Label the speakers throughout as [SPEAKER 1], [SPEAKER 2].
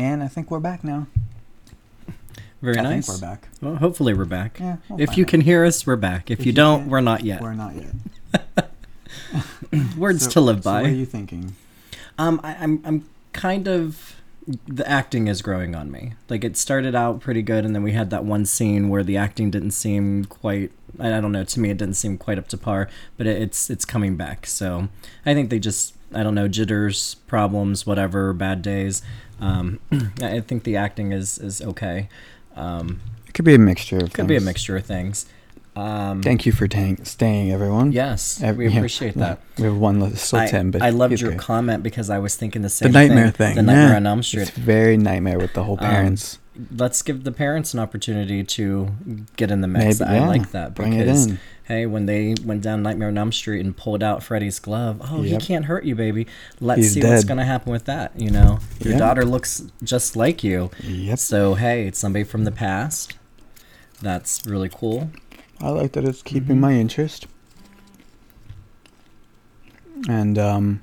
[SPEAKER 1] And I think we're back now.
[SPEAKER 2] Very
[SPEAKER 1] I
[SPEAKER 2] nice.
[SPEAKER 1] think we're back.
[SPEAKER 2] Well, hopefully we're back.
[SPEAKER 1] Yeah, we'll
[SPEAKER 2] if you can hear us, we're back. If,
[SPEAKER 1] If
[SPEAKER 2] you,
[SPEAKER 1] you
[SPEAKER 2] don't, we're not yet.
[SPEAKER 1] We're not yet.
[SPEAKER 2] Words
[SPEAKER 1] So-
[SPEAKER 2] to live
[SPEAKER 1] so
[SPEAKER 2] by.
[SPEAKER 1] what are you thinking?
[SPEAKER 2] Um, I, I'm I'm kind of the acting is growing on me. Like it started out pretty good, and then we had that one scene where the acting didn't seem quite. I I don't know. To me, it didn't seem quite up to par, but it, it's it's coming back. So I think they just I don't know jitters, problems, whatever, bad days. Um, I think the acting is is okay. Um,
[SPEAKER 1] It could be a mixture of
[SPEAKER 2] could be a
[SPEAKER 1] things.
[SPEAKER 2] mixture of things. Um,
[SPEAKER 1] Thank you for tang- staying, everyone.
[SPEAKER 2] yes,
[SPEAKER 1] Ev-
[SPEAKER 2] we appreciate
[SPEAKER 1] yeah.
[SPEAKER 2] that.
[SPEAKER 1] We have one less still
[SPEAKER 2] I,
[SPEAKER 1] Tim, but
[SPEAKER 2] I loved your
[SPEAKER 1] great.
[SPEAKER 2] comment because I was thinking the same. Thing.
[SPEAKER 1] The nightmare thing.
[SPEAKER 2] The Nightmare
[SPEAKER 1] yeah.
[SPEAKER 2] on Elm Street.
[SPEAKER 1] It's very nightmare with the whole
[SPEAKER 2] Um,
[SPEAKER 1] parents.
[SPEAKER 2] let's give the parents an opportunity to get in the mix.
[SPEAKER 1] Maybe,
[SPEAKER 2] I
[SPEAKER 1] yeah.
[SPEAKER 2] like that
[SPEAKER 1] Bring it
[SPEAKER 2] because
[SPEAKER 1] in.
[SPEAKER 2] Hey, when they went down Nightmare on Elm Street and pulled out Freddy's glove, oh,
[SPEAKER 1] Yep.
[SPEAKER 2] he can't hurt you, baby. Let's
[SPEAKER 1] He's
[SPEAKER 2] see what's gonna happen with that. You know, your daughter looks just like you,
[SPEAKER 1] Yep.
[SPEAKER 2] so hey, it's somebody from the past. That's really cool.
[SPEAKER 1] I like that it's keeping
[SPEAKER 2] Mhm.
[SPEAKER 1] my interest. And um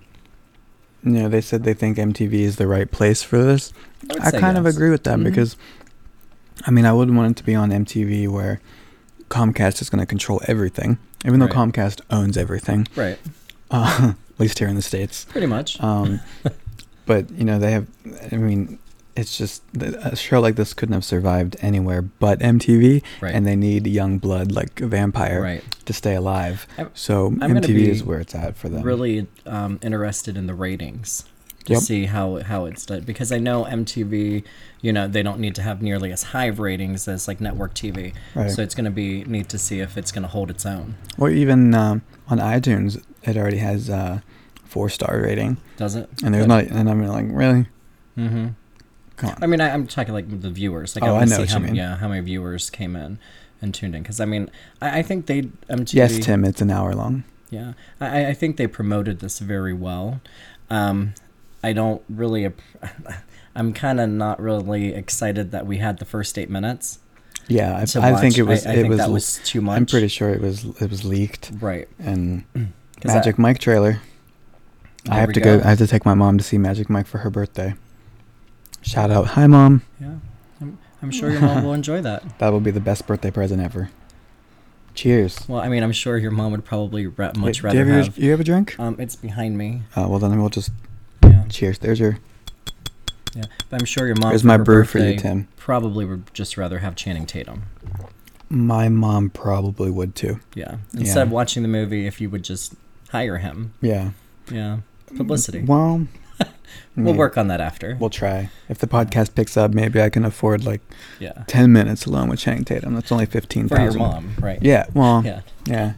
[SPEAKER 1] you know, they said they think MTV is the right place for this. I
[SPEAKER 2] say
[SPEAKER 1] kind of agree with that
[SPEAKER 2] Mhm.
[SPEAKER 1] because I mean, I wouldn't want it to be on MTV where Comcast is going to control everything, even though
[SPEAKER 2] Right.
[SPEAKER 1] Comcast owns everything,
[SPEAKER 2] Right,
[SPEAKER 1] uh, at least here in the states.
[SPEAKER 2] pretty much.
[SPEAKER 1] Um, but you know, they have. I mean, it's just a show like this couldn't have survived anywhere but MTV,
[SPEAKER 2] right,
[SPEAKER 1] and they need young blood like a vampire
[SPEAKER 2] right.
[SPEAKER 1] to stay alive.
[SPEAKER 2] I'm-
[SPEAKER 1] so
[SPEAKER 2] I'm
[SPEAKER 1] MTV is where it's at for them.
[SPEAKER 2] Really um, interested in the ratings to
[SPEAKER 1] Yep.
[SPEAKER 2] see how how it's done because I know MTV, you know, they don't need to have nearly as high of ratings as like network TV.
[SPEAKER 1] Right.
[SPEAKER 2] So it's going to be neat to see if it's going to hold its own.
[SPEAKER 1] Or even um, on iTunes, it already has a four star rating,
[SPEAKER 2] Does it?
[SPEAKER 1] and there's not. And I'm like, really?
[SPEAKER 2] Mm-hmm.
[SPEAKER 1] Come on.
[SPEAKER 2] I mean, I, I'm talking like the viewers. Like
[SPEAKER 1] Oh,
[SPEAKER 2] I
[SPEAKER 1] I know
[SPEAKER 2] see
[SPEAKER 1] what
[SPEAKER 2] how
[SPEAKER 1] you mean.
[SPEAKER 2] yeah how many viewers came in and tuned in because I mean I, I think they MTV.
[SPEAKER 1] Yes, Tim. It's an hour long.
[SPEAKER 2] Yeah, I, I think they promoted this very well. Um, I don't really. I'm kind of not really excited that we had the first eight minutes.
[SPEAKER 1] Yeah, I, I think it was.
[SPEAKER 2] I, I
[SPEAKER 1] it
[SPEAKER 2] think
[SPEAKER 1] was.
[SPEAKER 2] that was too much.
[SPEAKER 1] I'm pretty sure it was. It was leaked
[SPEAKER 2] right.
[SPEAKER 1] and Magic Mike trailer. I have to go.
[SPEAKER 2] go.
[SPEAKER 1] I have to take my mom to see Magic Mike for her birthday. Shout out, hi mom.
[SPEAKER 2] Yeah, I'm, I'm sure your mom will enjoy that.
[SPEAKER 1] That will be the best birthday present ever. Cheers.
[SPEAKER 2] Well, I mean, I'm sure your mom would probably ra- much
[SPEAKER 1] Wait, do
[SPEAKER 2] rather
[SPEAKER 1] you have, your-
[SPEAKER 2] have.
[SPEAKER 1] you have a drink?
[SPEAKER 2] Um, it's behind me.
[SPEAKER 1] Uh, well, then we'll just cheers. There's your.
[SPEAKER 2] yeah. But I'm sure your mom. There's
[SPEAKER 1] my brew for you, Tim.
[SPEAKER 2] Probably would just rather have Channing Tatum.
[SPEAKER 1] My mom probably would too.
[SPEAKER 2] Yeah. Instead
[SPEAKER 1] Yeah.
[SPEAKER 2] of watching the movie, if you would just hire him.
[SPEAKER 1] Yeah.
[SPEAKER 2] Yeah. Publicity.
[SPEAKER 1] Well,
[SPEAKER 2] We'll
[SPEAKER 1] yeah,
[SPEAKER 2] work on that after.
[SPEAKER 1] We'll try. If the podcast picks up, maybe I can afford like
[SPEAKER 2] yeah.
[SPEAKER 1] ten minutes alone with Channing Tatum. That's only fifteen
[SPEAKER 2] For your mom, right?
[SPEAKER 1] Yeah. Well.
[SPEAKER 2] Yeah.
[SPEAKER 1] Yeah.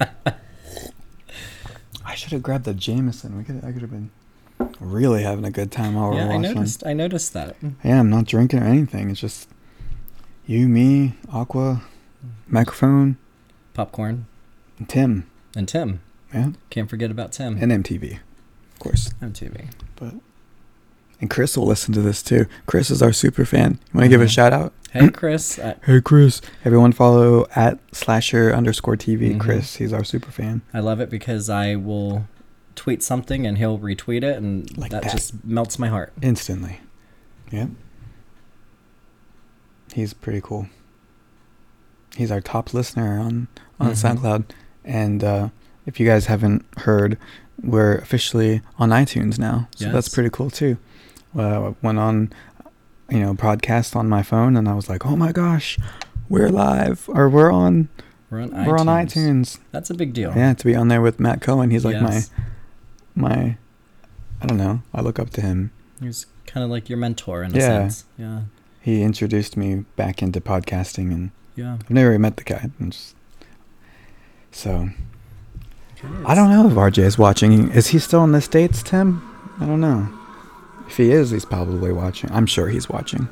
[SPEAKER 1] I should have grabbed the Jameson. We could. I could have been really having a good time while
[SPEAKER 2] Yeah,
[SPEAKER 1] we're watching.
[SPEAKER 2] I noticed. I noticed that.
[SPEAKER 1] Yeah, I'm not drinking or anything. It's just you, me, Aqua, microphone,
[SPEAKER 2] Popcorn
[SPEAKER 1] and Tim.
[SPEAKER 2] and Tim.
[SPEAKER 1] Yeah,
[SPEAKER 2] Can't forget about Tim.
[SPEAKER 1] and MTV, of course.
[SPEAKER 2] MTV.
[SPEAKER 1] but And Chris will listen to this too. Chris is our super fan. You want to give a
[SPEAKER 2] Mhm.
[SPEAKER 1] shout out?
[SPEAKER 2] Hey, Chris. I,
[SPEAKER 1] Hey, Chris. Everyone follow at slasher underscore TV.
[SPEAKER 2] Mhm.
[SPEAKER 1] Chris, he's our super fan.
[SPEAKER 2] I love it because I will tweet something and he'll retweet it, and
[SPEAKER 1] Like
[SPEAKER 2] that,
[SPEAKER 1] that.
[SPEAKER 2] just melts my heart.
[SPEAKER 1] Instantly. Yeah, He's pretty cool. He's our top listener on on
[SPEAKER 2] Mhm.
[SPEAKER 1] SoundCloud, and uh, if you guys haven't heard, we're officially on iTunes now, so that's pretty cool too. Uh, went on, you know, broadcast on my phone, and I was like, oh my gosh, we're live or we're on
[SPEAKER 2] We're on
[SPEAKER 1] we're on
[SPEAKER 2] iTunes.
[SPEAKER 1] iTunes.
[SPEAKER 2] That's a big deal.
[SPEAKER 1] Yeah, to be on there with Matt Cohen, he's like
[SPEAKER 2] Yes.
[SPEAKER 1] my my. I don't know. I look up to him.
[SPEAKER 2] He's kind of like your mentor in a
[SPEAKER 1] Yeah.
[SPEAKER 2] sense. Yeah.
[SPEAKER 1] He introduced me back into podcasting, and
[SPEAKER 2] Yeah.
[SPEAKER 1] I've never even met the guy. Just, so I don't know if RJ is watching. Is he still in the states, Tim? I don't know. If he is, he's probably watching. I'm sure he's watching.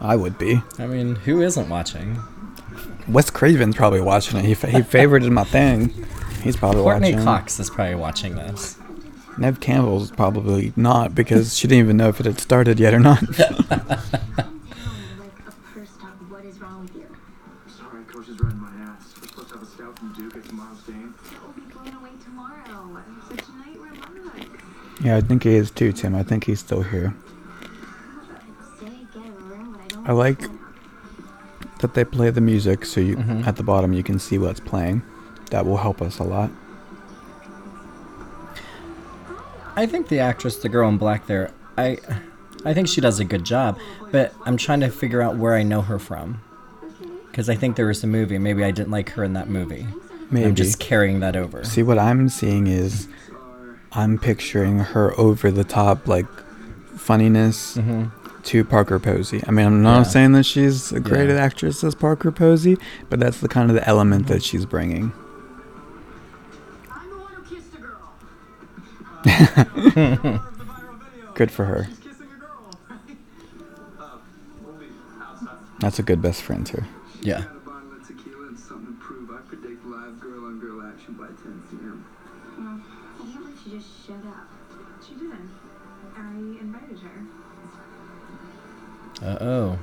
[SPEAKER 1] I would be.
[SPEAKER 2] I mean, who isn't watching?
[SPEAKER 1] Wes Craven's probably watching it. He fa- he favorited my thing. He's probably
[SPEAKER 2] Courtney
[SPEAKER 1] watching.
[SPEAKER 2] Cox is probably watching this.
[SPEAKER 1] Neve Campbell's probably not because she didn't even know if it had started yet or not.
[SPEAKER 3] What is wrong with you?
[SPEAKER 4] Sorry, coach is riding my ass. We're supposed to have a scout from Duke at tomorrow's game.
[SPEAKER 3] We'll be going away tomorrow. So tonight, relax.
[SPEAKER 1] yeah, I think he is too, Tim. I think he's still here. I like that they play the music so you
[SPEAKER 2] Mhm.
[SPEAKER 1] at the bottom you can see what's playing. That will help us a lot.
[SPEAKER 2] I think the actress, the girl in black there, I I think she does a good job, but I'm trying to figure out where I know her from. Cuz I think there was a movie, maybe I didn't like her in that movie.
[SPEAKER 1] Maybe.
[SPEAKER 2] I'm just carrying that over.
[SPEAKER 1] See what I'm seeing is I'm picturing her over the top like funniness
[SPEAKER 2] Mhm.
[SPEAKER 1] to Parker Posey. I mean, I'm not
[SPEAKER 2] Yeah.
[SPEAKER 1] saying that she's a great
[SPEAKER 2] Yeah.
[SPEAKER 1] actress as Parker Posey, but that's the kind of the element that she's bringing. Good for her.
[SPEAKER 4] She's kissing a girl. uh, we'll be outside.
[SPEAKER 1] That's a good best friend too.
[SPEAKER 2] Yeah.
[SPEAKER 4] Got a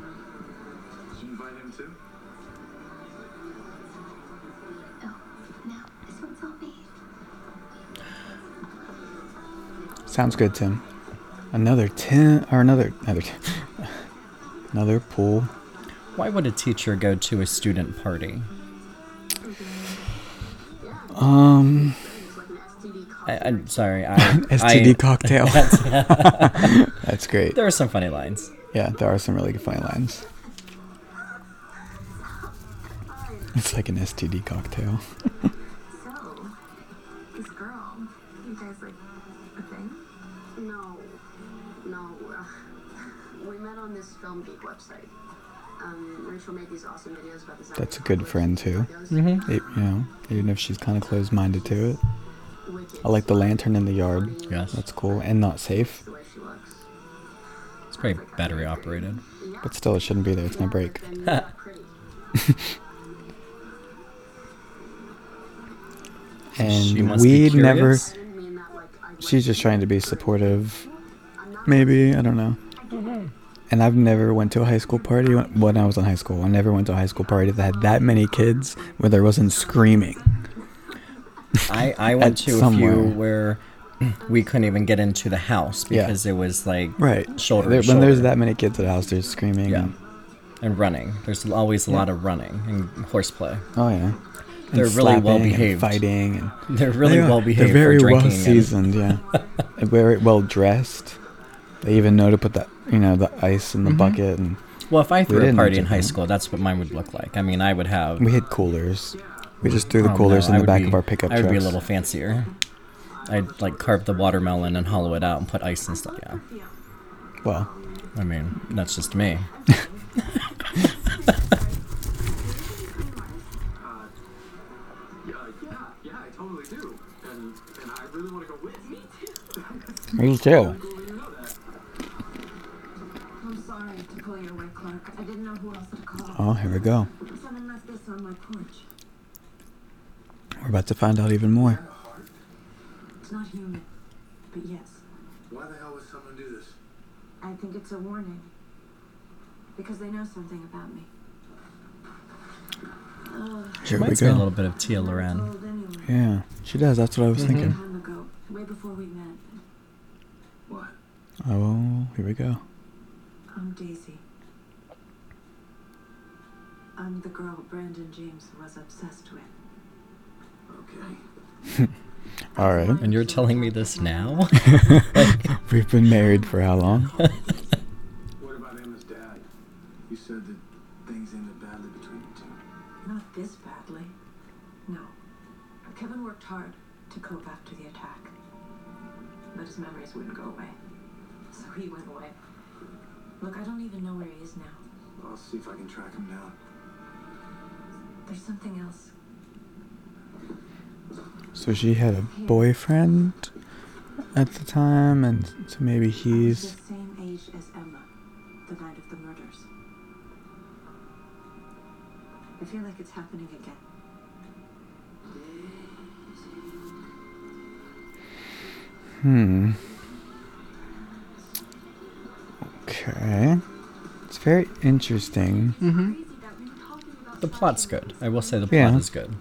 [SPEAKER 1] Sounds good, Tim. Another Tim or another another another pool.
[SPEAKER 2] Why would a teacher go to a student party?
[SPEAKER 1] Um,
[SPEAKER 2] I, I'm sorry. I,
[SPEAKER 1] STD
[SPEAKER 2] I,
[SPEAKER 1] cocktail. That's great.
[SPEAKER 2] there are some funny lines.
[SPEAKER 1] Yeah, there are some really funny lines. It's like an STD cocktail.
[SPEAKER 5] Awesome videos about the
[SPEAKER 1] That's a good friend, too.
[SPEAKER 2] Mm-hmm.
[SPEAKER 1] It, you know, even if she's kind of closed-minded to it. I like the lantern in the yard.
[SPEAKER 2] Yes.
[SPEAKER 1] That's cool and not safe,
[SPEAKER 5] The way she looks.
[SPEAKER 2] It's probably battery operated.
[SPEAKER 1] but still, it shouldn't be there. It's gonna break.
[SPEAKER 5] Then you're pretty.
[SPEAKER 1] And
[SPEAKER 2] She must
[SPEAKER 1] we never.
[SPEAKER 2] curious.
[SPEAKER 5] I didn't mean that like I
[SPEAKER 1] She's just trying to be supportive. Maybe I don't know. And I've never went to a high school party when, when I was in high school. I never went to a high school party that had that many kids where there wasn't screaming.
[SPEAKER 2] I, I went to a few where we couldn't even get into the house
[SPEAKER 1] Yeah.
[SPEAKER 2] because it was like
[SPEAKER 1] Right.
[SPEAKER 2] shoulder
[SPEAKER 1] There-
[SPEAKER 2] to
[SPEAKER 1] when there's that many kids at a house, there's screaming.
[SPEAKER 2] Yeah.
[SPEAKER 1] and-
[SPEAKER 2] and running. There's always a
[SPEAKER 1] Yeah.
[SPEAKER 2] lot of running and horseplay.
[SPEAKER 1] oh yeah. And
[SPEAKER 2] They're really well
[SPEAKER 1] and
[SPEAKER 2] behaved.
[SPEAKER 1] fighting and
[SPEAKER 2] They're really
[SPEAKER 1] They are.
[SPEAKER 2] well behaved
[SPEAKER 1] They're very well
[SPEAKER 2] and-
[SPEAKER 1] seasoned. Yeah. very well dressed. They even know to put that, you know, the ice in the
[SPEAKER 2] Mhm.
[SPEAKER 1] bucket, and
[SPEAKER 2] well, if I threw a party in high school, that's what mine would look like. I mean, I would have.
[SPEAKER 1] we had coolers. We just threw the
[SPEAKER 2] oh,
[SPEAKER 1] coolers
[SPEAKER 2] no,
[SPEAKER 1] in the back
[SPEAKER 2] be-
[SPEAKER 1] of our pickup truck.
[SPEAKER 2] I would
[SPEAKER 1] trucks.
[SPEAKER 2] be a little fancier. I'd like carve the watermelon and hollow it out and put ice and stuff. Yeah.
[SPEAKER 1] Well,
[SPEAKER 2] I mean, that's just me.
[SPEAKER 4] me
[SPEAKER 6] yeah,
[SPEAKER 1] Oh, here we go.
[SPEAKER 6] Someone left this on my porch.
[SPEAKER 1] We're about to find out even more.
[SPEAKER 6] It's not human, but yes.
[SPEAKER 4] Why the hell would someone do this?
[SPEAKER 6] I think it's a warning. Because they know something about me. Oh,
[SPEAKER 2] She
[SPEAKER 1] Here we
[SPEAKER 2] reminds me a little bit of Tia Loren.
[SPEAKER 1] Yeah, she does. That's what I was
[SPEAKER 2] Mhm.
[SPEAKER 1] thinking.
[SPEAKER 6] Time ago, way before we met.
[SPEAKER 4] What?
[SPEAKER 1] Oh, here we go.
[SPEAKER 6] I'm Daisy. I'm the girl Brandon James was obsessed with.
[SPEAKER 4] Okay.
[SPEAKER 1] All right.
[SPEAKER 2] And you're telling me this now?
[SPEAKER 1] We've been married for how long?
[SPEAKER 4] What about Emma's dad? You said that things ended badly between you two.
[SPEAKER 6] Not this badly. No. Kevin worked hard to cope after the attack. But his memories wouldn't go away. So he went away. Look, I don't even know where he is now.
[SPEAKER 4] I'll see if I can track him down.
[SPEAKER 6] There's something else.
[SPEAKER 1] So she had a boyfriend at the time, and so maybe he's.
[SPEAKER 6] the same age as Emma, the night of the murders. I feel like it's happening again.
[SPEAKER 1] Hmm. Okay. It's very interesting.
[SPEAKER 2] mm-hmm. The plot's good. I will say the plot
[SPEAKER 1] Yeah.
[SPEAKER 2] is good.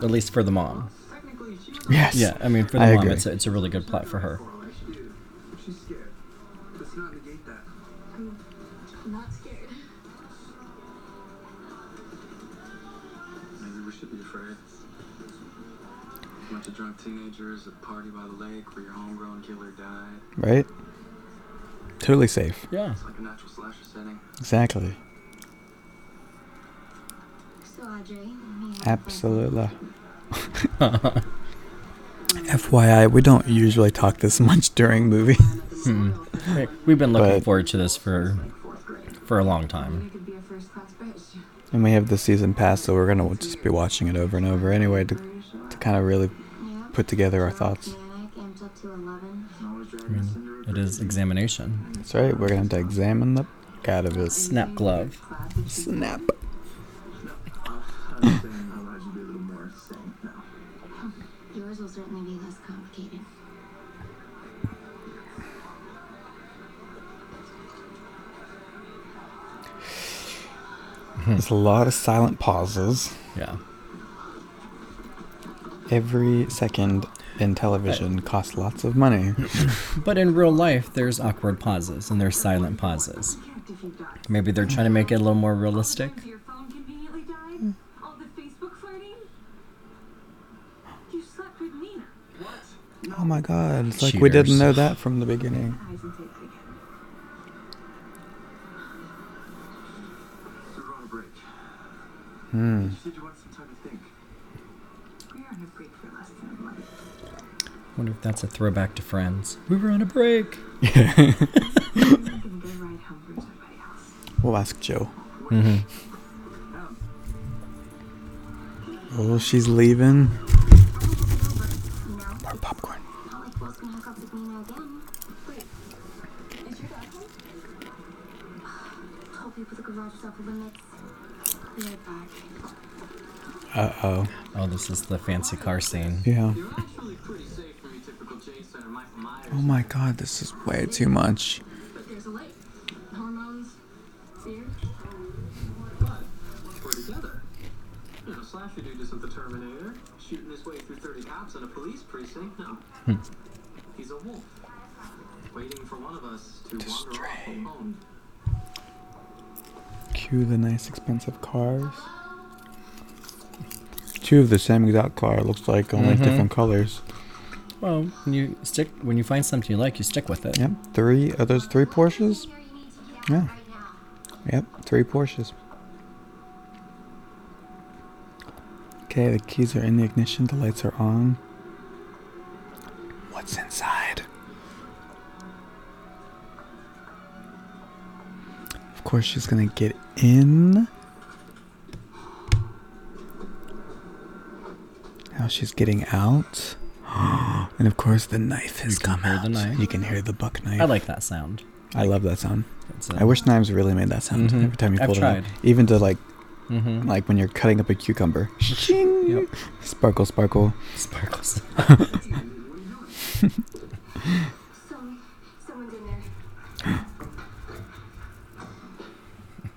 [SPEAKER 2] At least for the mom.
[SPEAKER 1] Yes.
[SPEAKER 2] Yeah, I mean, for the
[SPEAKER 1] I
[SPEAKER 2] mom,
[SPEAKER 1] agree.
[SPEAKER 2] it's a, it's a really good plot for her.
[SPEAKER 4] Well, like she did. She's scared. Let's not negate that.
[SPEAKER 6] I'm not scared.
[SPEAKER 4] Maybe we should be afraid. A bunch of drunk teenagers at a party by the lake where your homegrown killer died.
[SPEAKER 1] Right? Totally safe.
[SPEAKER 2] Yeah.
[SPEAKER 4] It's like a natural slasher setting.
[SPEAKER 1] Exactly.
[SPEAKER 3] So, Audrey,
[SPEAKER 1] Absolutely. FYI, we don't usually talk this much during movies.
[SPEAKER 2] Hmm. We- We've been looking
[SPEAKER 1] But-
[SPEAKER 2] forward to this for for a long time.
[SPEAKER 6] You could be a first class bitch.
[SPEAKER 1] And we have the season pass, so we're gonna just be watching it over and over anyway to, to kind of really put together our thoughts.
[SPEAKER 3] Manic, amped up to 11.
[SPEAKER 4] Always
[SPEAKER 2] I
[SPEAKER 4] driving us into
[SPEAKER 2] mean, it is examination.
[SPEAKER 1] That's right. We're gonna have to examine the god of his
[SPEAKER 2] Snap glove.
[SPEAKER 1] snap.
[SPEAKER 4] I'm saying I wanted be a little more sane now.
[SPEAKER 3] Oh, yours will certainly be less complicated. Hmm.
[SPEAKER 1] There's a lot of silent pauses.
[SPEAKER 2] Yeah.
[SPEAKER 1] Every second in television costs lots of money.
[SPEAKER 2] But in real life, there's awkward pauses and there's silent pauses. Maybe they're trying to make it a little more realistic.
[SPEAKER 6] Your phone conveniently died? All the Facebook flirting? You slept with Nina.
[SPEAKER 1] Oh my god, it's like we didn't know that from the beginning.
[SPEAKER 6] Eyes and take it again.
[SPEAKER 4] So we're on a break.
[SPEAKER 1] Hmm.
[SPEAKER 4] You said you wanted some time to think.
[SPEAKER 6] We were on a break for less than a month.
[SPEAKER 2] wonder if that's a throwback to Friends. We were on a break.
[SPEAKER 6] I'm gonna go ride home from somebody else.
[SPEAKER 1] We'll ask Joe.
[SPEAKER 2] Mm-hmm.
[SPEAKER 1] Oh, she's leaving.
[SPEAKER 3] No,
[SPEAKER 1] More popcorn.
[SPEAKER 3] not like Will's gonna hook up with Nina again.
[SPEAKER 6] Wait, is your dad home?
[SPEAKER 3] Told people the garage is off limits. Be.
[SPEAKER 1] Uh oh.
[SPEAKER 2] Oh, this is the fancy car scene.
[SPEAKER 1] Yeah.
[SPEAKER 4] You're actually pretty safe from your typical J Center Michael Myers.
[SPEAKER 1] Oh my god, this is way too much.
[SPEAKER 6] But there's a lake. Hormones, fear.
[SPEAKER 4] But we're together. You know, Slasher Dude isn't the Terminator, shooting his way through 30 cops in a police precinct. No. He's a wolf, waiting for one of us to
[SPEAKER 1] To
[SPEAKER 4] wander off
[SPEAKER 1] stray.
[SPEAKER 4] Alone.
[SPEAKER 1] Cue the nice expensive cars. Two of the same exact car. Looks like only
[SPEAKER 2] Mhm.
[SPEAKER 1] different colors.
[SPEAKER 2] Well, when you stick when you find something you like, you stick with it.
[SPEAKER 1] Yep. Three. Are those three Porsches?
[SPEAKER 3] Sure, you need to get
[SPEAKER 1] Yeah.
[SPEAKER 3] out right now.
[SPEAKER 1] Yep. Three Porsches. Okay, the keys are in the ignition. The lights are on. Course, she's gonna get in. Now she's getting out. and of course, the knife has come out.
[SPEAKER 2] the knife.
[SPEAKER 1] You can hear the buck knife.
[SPEAKER 2] I like that sound.
[SPEAKER 1] I love that sound.
[SPEAKER 2] A-
[SPEAKER 1] I wish knives really made that sound
[SPEAKER 2] Mhm.
[SPEAKER 1] every time you pulled it out. Even to like,
[SPEAKER 2] Mhm.
[SPEAKER 1] like when you're cutting up a cucumber.
[SPEAKER 2] Yep.
[SPEAKER 1] Sparkle, sparkle.
[SPEAKER 2] Sparkles.
[SPEAKER 3] Some, someone's in there.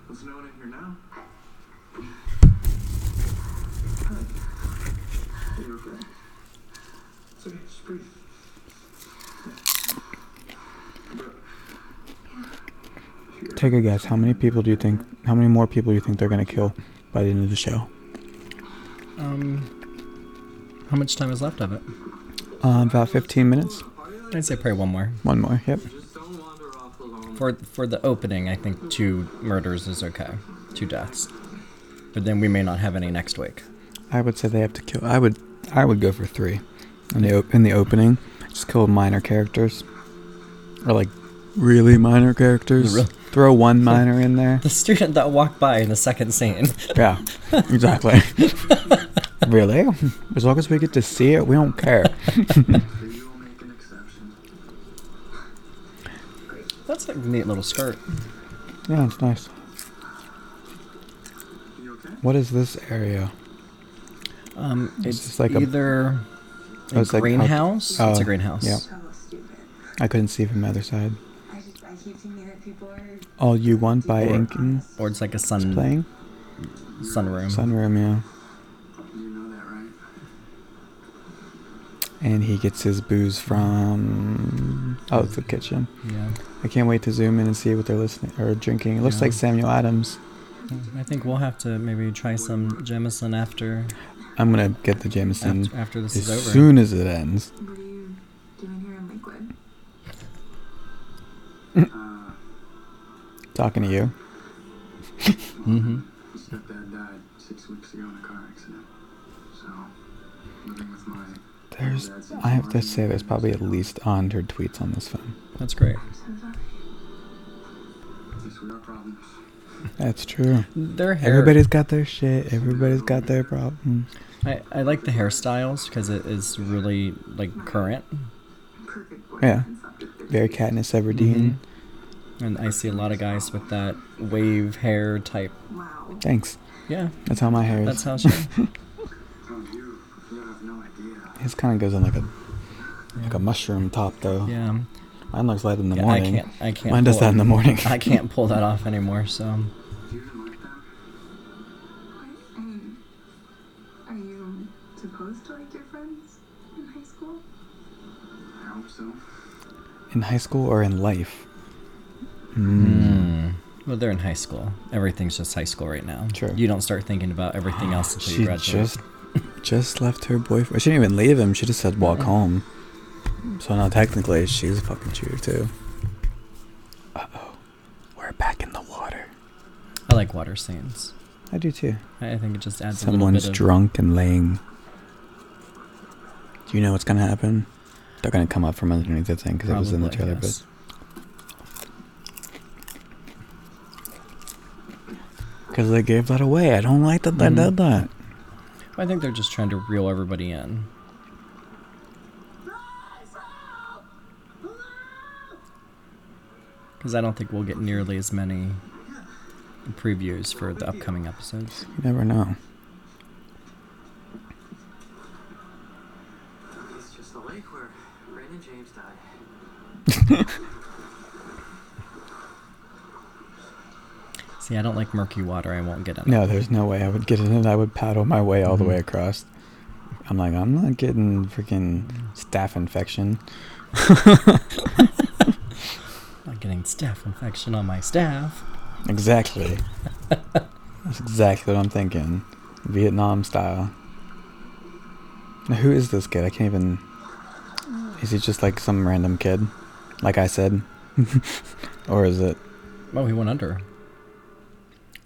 [SPEAKER 4] There's no one in here now. Are? It's okay, just breathe.
[SPEAKER 1] Take a guess. How many people do you think? How many more people do you think they're gonna kill by the end of the show?
[SPEAKER 2] Um, how much time is left of it?
[SPEAKER 1] Uh, about 15 minutes.
[SPEAKER 2] I'd say probably one more.
[SPEAKER 1] One more. Yep.
[SPEAKER 4] Just don't wander off alone.
[SPEAKER 2] For for the opening, I think two murders is okay, two deaths. But then we may not have any next week.
[SPEAKER 1] I would say they have to kill. I would. I would go for three. In the op- in the opening, just kill minor characters, or like really minor characters.
[SPEAKER 2] Real-
[SPEAKER 1] Throw one minor in there.
[SPEAKER 2] The student that walked by in the second scene.
[SPEAKER 1] Yeah, exactly. really? As long as we get to see it, we don't care.
[SPEAKER 4] We will make an exception.
[SPEAKER 2] That's a neat little skirt.
[SPEAKER 1] Yeah, it's nice. What is this area?
[SPEAKER 2] Um,
[SPEAKER 1] It's
[SPEAKER 2] it's,
[SPEAKER 1] like a-
[SPEAKER 2] either
[SPEAKER 1] Oh,
[SPEAKER 2] a
[SPEAKER 1] it's like out-
[SPEAKER 2] greenhouse. it's
[SPEAKER 1] oh,
[SPEAKER 2] a greenhouse.
[SPEAKER 1] yeah. I couldn't see from the other side.
[SPEAKER 6] I just I keep thinking that people are
[SPEAKER 1] All You Want by
[SPEAKER 2] Or-
[SPEAKER 1] Inking
[SPEAKER 2] Or it's like a
[SPEAKER 1] is
[SPEAKER 2] sun
[SPEAKER 1] playing.
[SPEAKER 2] sunroom.
[SPEAKER 1] Sunroom, yeah.
[SPEAKER 4] You know that, right?
[SPEAKER 1] And he gets his booze from. Oh, it's the kitchen.
[SPEAKER 2] Yeah.
[SPEAKER 1] I can't wait to zoom in and see what they're listening or drinking. It looks
[SPEAKER 2] Yeah.
[SPEAKER 1] like Samuel Adams.
[SPEAKER 2] I think we'll have to maybe try some Jameson after
[SPEAKER 1] I'm gonna get the Jameson
[SPEAKER 2] after, after this
[SPEAKER 1] as
[SPEAKER 2] is over.
[SPEAKER 1] soon as it ends.
[SPEAKER 6] What are you doing here in Lakewood?
[SPEAKER 4] Uh,
[SPEAKER 1] Talking to you.
[SPEAKER 2] Mm-hmm.
[SPEAKER 4] stepdad died six weeks ago in a car accident. So, living with my
[SPEAKER 1] There's, I have to say, there's probably at least a hundred tweets on this phone.
[SPEAKER 2] That's great.
[SPEAKER 6] I'm.
[SPEAKER 4] Yes, we are problems.
[SPEAKER 1] That's true.
[SPEAKER 2] Their hair.
[SPEAKER 1] Everybody's got their shit. Everybody's got their problems.
[SPEAKER 2] I, I like the hairstyles because it is really like current,
[SPEAKER 6] Perfect
[SPEAKER 1] Yeah.
[SPEAKER 6] boyfriend subdivision.
[SPEAKER 1] Very Katniss Everdeen. Mm-hmm.
[SPEAKER 2] and I see a lot of guys with that wave hair type.
[SPEAKER 6] Wow.
[SPEAKER 1] Thanks.
[SPEAKER 2] Yeah,
[SPEAKER 1] That's how my hair is.
[SPEAKER 2] that's how she.
[SPEAKER 4] You, you have no idea.
[SPEAKER 1] His kind of goes in like a like a mushroom top though.
[SPEAKER 2] Yeah,
[SPEAKER 1] Mine looks light in the
[SPEAKER 2] yeah. I
[SPEAKER 1] morning.
[SPEAKER 2] can't. I can't.
[SPEAKER 1] Mine does that
[SPEAKER 2] it-
[SPEAKER 1] in the morning.
[SPEAKER 2] I can't pull that off anymore. So
[SPEAKER 4] Do you even like them?
[SPEAKER 6] I mean, are you supposed to like your friends in high school?
[SPEAKER 4] I hope so.
[SPEAKER 1] In high school or in life? Mm.
[SPEAKER 2] Well, they're in high school. Everything's just high school right now.
[SPEAKER 1] True.
[SPEAKER 2] You don't start thinking about everything else until you
[SPEAKER 1] She
[SPEAKER 2] graduate.
[SPEAKER 1] just just left her boyfriend. She didn't even leave him. She just said walk home. So now technically she's a fucking cheater too. Uh oh, we're back in the water.
[SPEAKER 2] I like water scenes.
[SPEAKER 1] I do too.
[SPEAKER 2] I I think it just adds a
[SPEAKER 1] Someone's
[SPEAKER 2] little bit of.
[SPEAKER 1] drunk and laying. Do you know what's gonna happen? They're gonna come up from underneath the thing because it was in the
[SPEAKER 2] Probably,
[SPEAKER 1] trailer.
[SPEAKER 2] yes.
[SPEAKER 1] Because they gave that away. I don't like that they did that.
[SPEAKER 2] I think they're just trying to reel everybody in. Because I don't think we'll get nearly as many previews for the upcoming episodes.
[SPEAKER 1] You never know.
[SPEAKER 7] It's just the lake where Brandon James died.
[SPEAKER 2] See, I don't like murky water. I won't get in. it.
[SPEAKER 1] No, there's no way I would get in it. I would paddle my way all the
[SPEAKER 2] Mhm.
[SPEAKER 1] way across. I'm like, I'm not getting freaking staph infection.
[SPEAKER 2] Not getting staph infection on my staff.
[SPEAKER 1] Exactly. That's exactly what I'm thinking. Vietnam style. Now, who is this kid? I can't even. Is he just like some random kid? Like I said? or is it
[SPEAKER 2] Oh, he went under.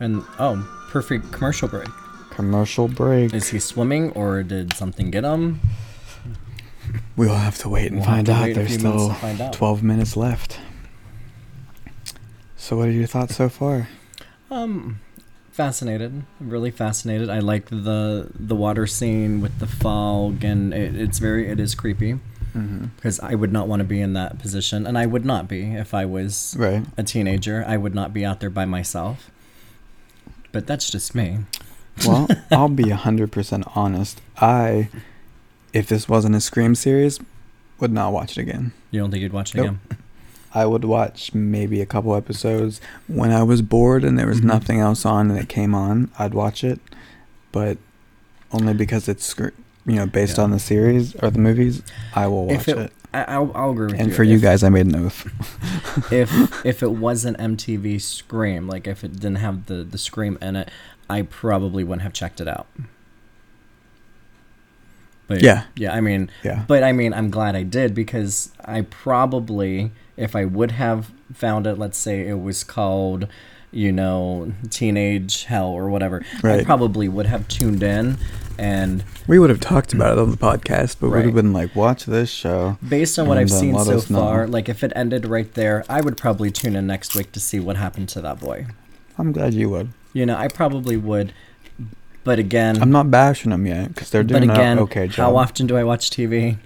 [SPEAKER 2] And oh, perfect commercial break.
[SPEAKER 1] commercial break?
[SPEAKER 2] Is he swimming or did something get him?
[SPEAKER 1] We'll have to wait and
[SPEAKER 2] We'll
[SPEAKER 1] find out. There's still
[SPEAKER 2] find out.
[SPEAKER 1] 12 minutes left. So, what are your thoughts so far?
[SPEAKER 2] Um, fascinated. Really fascinated. I like the the water scene with the fog, and it, it's very it is creepy
[SPEAKER 1] Mm-hmm.
[SPEAKER 2] because I would not want to be in that position, and I would not be if I was
[SPEAKER 1] Right.
[SPEAKER 2] a teenager. I would not be out there by myself. But that's just me.
[SPEAKER 1] Well, I'll be 100% honest. I, if this wasn't a Scream series, would not watch it again.
[SPEAKER 2] You don't think you'd watch it
[SPEAKER 1] Nope.
[SPEAKER 2] again?
[SPEAKER 1] I would watch maybe a couple episodes when I was bored and there was
[SPEAKER 2] Mhm.
[SPEAKER 1] nothing else on and it came on. I'd watch it, but only because it's you know based
[SPEAKER 2] Yeah.
[SPEAKER 1] on the series or the movies. I will watch
[SPEAKER 2] If it,
[SPEAKER 1] it.
[SPEAKER 2] I, I'll, I'll agree with
[SPEAKER 1] And
[SPEAKER 2] you.
[SPEAKER 1] for you guys, I made an oath.
[SPEAKER 2] if if it wasn't MTV Scream, like if it didn't have the the Scream in it, I probably wouldn't have checked it out. But
[SPEAKER 1] Yeah.
[SPEAKER 2] yeah, I mean,
[SPEAKER 1] Yeah.
[SPEAKER 2] but I mean, I'm glad I did because I probably, if I would have found it, let's say it was called, you know, Teenage Hell or whatever, I probably would have tuned in and
[SPEAKER 1] We would have talked about it on the podcast, but we
[SPEAKER 2] would
[SPEAKER 1] have been like, watch this show.
[SPEAKER 2] based on what I've
[SPEAKER 1] uh,
[SPEAKER 2] seen so
[SPEAKER 1] us know.
[SPEAKER 2] far, like if it ended right there, I would probably tune in next week to see what happened to that boy.
[SPEAKER 1] I'm glad you would.
[SPEAKER 2] You know, I probably would. But again,
[SPEAKER 1] I'm not bashing them yet because they're doing
[SPEAKER 2] but
[SPEAKER 1] again, okay job.
[SPEAKER 2] how often do I watch TV?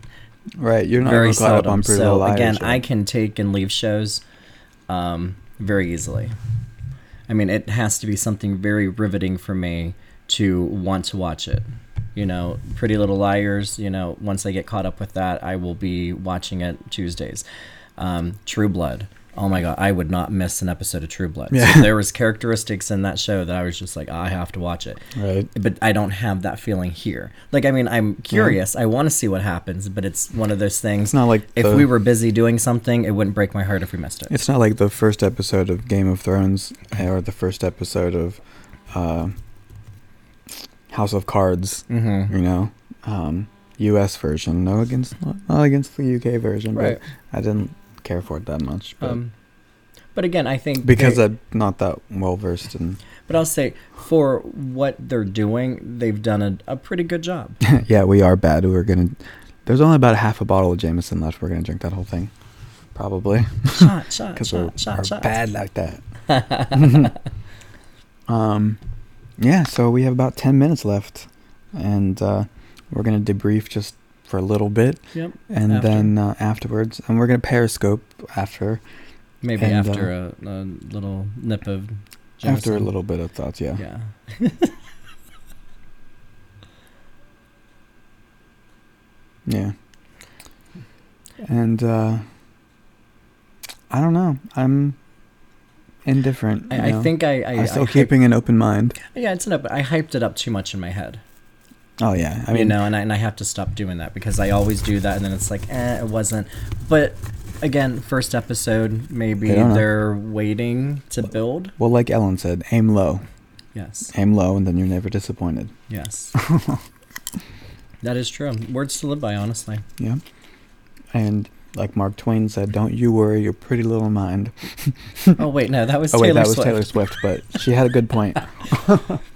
[SPEAKER 1] Right, you're not
[SPEAKER 2] very seldom.
[SPEAKER 1] on Pretty
[SPEAKER 2] so
[SPEAKER 1] Little Liars
[SPEAKER 2] again. I can take and leave shows um, very easily. I mean, it has to be something very riveting for me to want to watch it. You know, Pretty Little Liars. You know, once I get caught up with that, I will be watching it Tuesdays. Um, True Blood. Oh my god, I would not miss an episode of True Blood.
[SPEAKER 1] Yeah.
[SPEAKER 2] So there was characteristics in that show that I was just like, I have to watch it.
[SPEAKER 1] Right.
[SPEAKER 2] But I don't have that feeling here. Like, I mean, I'm curious. I want to see what happens, but it's one of those things.
[SPEAKER 1] It's not like
[SPEAKER 2] if
[SPEAKER 1] the-
[SPEAKER 2] we were busy doing something, it wouldn't break my heart if we missed it.
[SPEAKER 1] It's not like the first episode of Game of Thrones or the first episode of uh, House of Cards.
[SPEAKER 2] Mhm.
[SPEAKER 1] You know, um, U.S. version. No against not against the UK version,
[SPEAKER 2] Right.
[SPEAKER 1] but I didn't care for it that much. But
[SPEAKER 2] Um, but again, I think
[SPEAKER 1] because I'm not that well versed in.
[SPEAKER 2] But I'll say for what they're doing, they've done a, a pretty good job.
[SPEAKER 1] yeah, we are bad. We're gonna. There's only about half a bottle of Jameson left. We're gonna drink that whole thing, probably.
[SPEAKER 2] Shot, shot,
[SPEAKER 1] because we're,
[SPEAKER 2] shot, shot,
[SPEAKER 1] we're
[SPEAKER 2] shot.
[SPEAKER 1] bad like that. um, yeah. So we have about ten minutes left, and uh, we're gonna debrief just for a little bit,
[SPEAKER 2] Yep.
[SPEAKER 1] and
[SPEAKER 2] after.
[SPEAKER 1] then uh, afterwards, and we're gonna periscope after
[SPEAKER 2] Maybe
[SPEAKER 1] and,
[SPEAKER 2] after
[SPEAKER 1] uh,
[SPEAKER 2] a, a little nip of.
[SPEAKER 1] after a little bit of thoughts. Yeah.
[SPEAKER 2] Yeah.
[SPEAKER 1] Yeah. And uh, I don't know. I'm indifferent.
[SPEAKER 2] I, I think I. I
[SPEAKER 1] I'm still
[SPEAKER 2] I hyped-
[SPEAKER 1] keeping an open mind.
[SPEAKER 2] yeah, it's enough. But I hyped it up too much in my head.
[SPEAKER 1] Oh yeah. I mean,
[SPEAKER 2] you know, and I, and I have to stop doing that because I always do that, and then it's like, eh, it wasn't. But again, first episode, maybe
[SPEAKER 1] they
[SPEAKER 2] they're waiting to build.
[SPEAKER 1] well, like Ellen said, aim low,
[SPEAKER 2] Yes,
[SPEAKER 1] aim low, and then you're never disappointed.
[SPEAKER 2] yes. that is true. Words to live by, honestly.
[SPEAKER 1] Yeah. And like Mark Twain said, "Don't you worry your pretty little mind."
[SPEAKER 2] Oh wait, no, that was
[SPEAKER 1] oh
[SPEAKER 2] Taylor
[SPEAKER 1] wait, that was
[SPEAKER 2] Swift.
[SPEAKER 1] Taylor Swift, but she had a good point.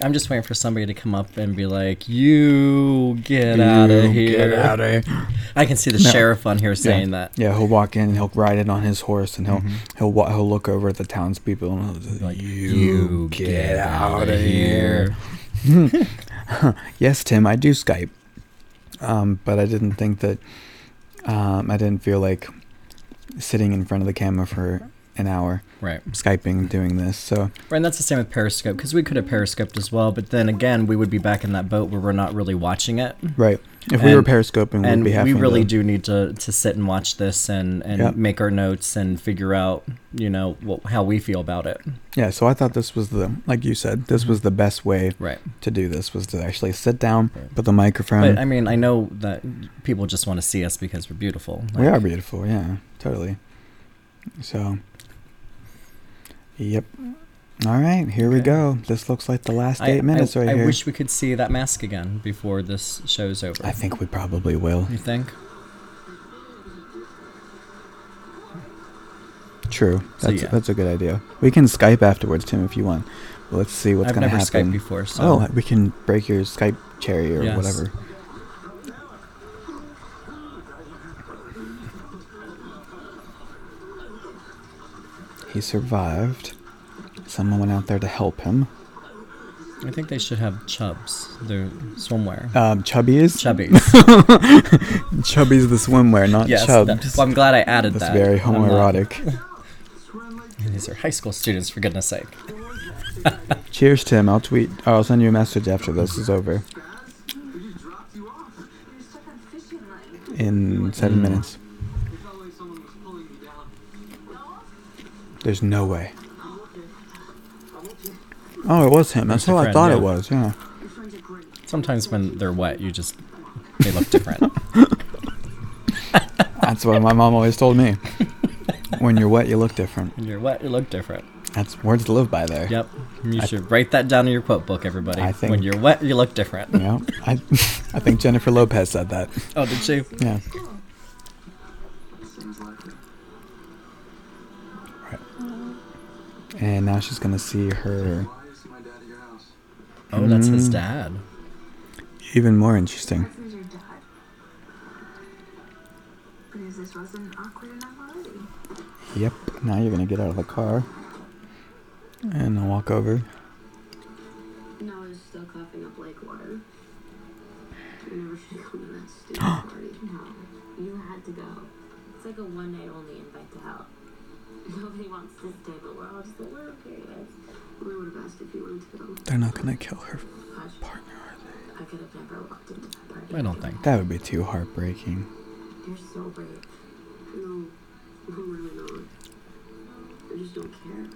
[SPEAKER 2] I'm just waiting for somebody to come up and be like, "You get out of here!"
[SPEAKER 1] Get out of here.
[SPEAKER 2] I can see the
[SPEAKER 1] No.
[SPEAKER 2] sheriff on here saying that.
[SPEAKER 1] Yeah, he'll walk in and he'll ride it on his horse, and he'll
[SPEAKER 2] Mhm.
[SPEAKER 1] he'll wa- he'll look over at the townspeople and he'll say,
[SPEAKER 2] Like,
[SPEAKER 1] "You, get, out
[SPEAKER 2] outta
[SPEAKER 1] of here." yes, Tim, I do Skype, um, but I didn't think that um, I didn't feel like sitting in front of the camera for an hour
[SPEAKER 2] Right.
[SPEAKER 1] skyping doing this. So
[SPEAKER 2] Right, and that's the same with Periscope because we could have Periscoped as well, but then again, we would be back in that boat where we're not really watching it.
[SPEAKER 1] right, if we were
[SPEAKER 2] And-
[SPEAKER 1] periscoping,
[SPEAKER 2] and
[SPEAKER 1] we'd be having
[SPEAKER 2] we really
[SPEAKER 1] to,
[SPEAKER 2] do need to, to sit and watch this and, and
[SPEAKER 1] Yep.
[SPEAKER 2] make our notes and figure out you know what, how we feel about it
[SPEAKER 1] Yeah, so I thought this was the like you said, this mm-hmm. was the best way
[SPEAKER 2] right
[SPEAKER 1] to do this was to actually sit down,
[SPEAKER 2] Right.
[SPEAKER 1] put the microphone.
[SPEAKER 2] but i mean i know that people just want to see us because we're beautiful
[SPEAKER 1] we are beautiful, yeah, totally. So, yep. All right, here we go. This looks like the last
[SPEAKER 2] I,
[SPEAKER 1] eight minutes
[SPEAKER 2] I,
[SPEAKER 1] right
[SPEAKER 2] I
[SPEAKER 1] here.
[SPEAKER 2] I wish we could see that mask again before this show's over
[SPEAKER 1] I think we probably will.
[SPEAKER 2] you think
[SPEAKER 1] True.
[SPEAKER 2] So,
[SPEAKER 1] That's
[SPEAKER 2] yeah.
[SPEAKER 1] that's a good idea. We can Skype afterwards, Tim, if you want. Let's see what's going
[SPEAKER 2] to
[SPEAKER 1] happen.
[SPEAKER 2] i've never skyped before so
[SPEAKER 1] Oh, we can break your Skype cherry or
[SPEAKER 2] Yes.
[SPEAKER 1] whatever. He survived. Someone went out there to help him.
[SPEAKER 2] i think they should have chubs their swimwear
[SPEAKER 1] Um, Chubbies.
[SPEAKER 2] chubbies
[SPEAKER 1] Chubby's the swimwear, not
[SPEAKER 2] yes
[SPEAKER 1] Chubs.
[SPEAKER 2] that- well i'm glad i added
[SPEAKER 1] That's
[SPEAKER 2] that
[SPEAKER 1] very
[SPEAKER 2] I'm
[SPEAKER 1] homoerotic.
[SPEAKER 2] these are high school students for goodness sake
[SPEAKER 1] Cheers, Tim. I'll tweet. Or I'll send you a message after this is over
[SPEAKER 4] We just dropped you off.
[SPEAKER 6] You're stuck on fishing line.
[SPEAKER 1] in seven
[SPEAKER 2] Mm.
[SPEAKER 1] minutes.
[SPEAKER 4] It felt like someone was pulling you down.
[SPEAKER 1] There's no way.
[SPEAKER 4] I'm okay. I'm okay.
[SPEAKER 1] Oh, it was him. That's
[SPEAKER 2] That's
[SPEAKER 1] how I
[SPEAKER 2] friend,
[SPEAKER 1] thought
[SPEAKER 2] yeah.
[SPEAKER 1] it was. Yeah.
[SPEAKER 5] Your friends are great.
[SPEAKER 2] sometimes when they're wet you just they look different
[SPEAKER 1] That's what my mom always told me. When you're wet, you look different.
[SPEAKER 2] when you're wet you look different
[SPEAKER 1] That's words to live by there.
[SPEAKER 2] Yep. You
[SPEAKER 1] I-
[SPEAKER 2] should write that down in your quote book, everybody.
[SPEAKER 1] I think-
[SPEAKER 2] when you're wet, you look different.
[SPEAKER 1] Yeah. I, I think Jennifer Lopez said that.
[SPEAKER 2] Oh, did she?
[SPEAKER 1] Yeah. And now she's gonna see her.
[SPEAKER 4] Why do you see my dad at your house?
[SPEAKER 2] Oh, that's his
[SPEAKER 1] Mm.
[SPEAKER 2] dad.
[SPEAKER 1] Even more interesting.
[SPEAKER 5] This is your dad. Because this wasn't awkward enough already.
[SPEAKER 1] Yep. Now you're gonna get out of the car. And I'll walk over.
[SPEAKER 5] Noah's still coughing up lake water. I never should come to that stupid party.
[SPEAKER 3] No, you had to go. It's like a one night only invite to hell. Nobody wants to stay, but we're all just a little curious.
[SPEAKER 5] We would have asked if you wanted to go.
[SPEAKER 1] They're not gonna kill her partner, are they?
[SPEAKER 3] I could have never walked into that party.
[SPEAKER 2] I don't think.
[SPEAKER 1] That would be too heartbreaking.
[SPEAKER 3] You're so brave.
[SPEAKER 5] No, we're really not.
[SPEAKER 3] don't care.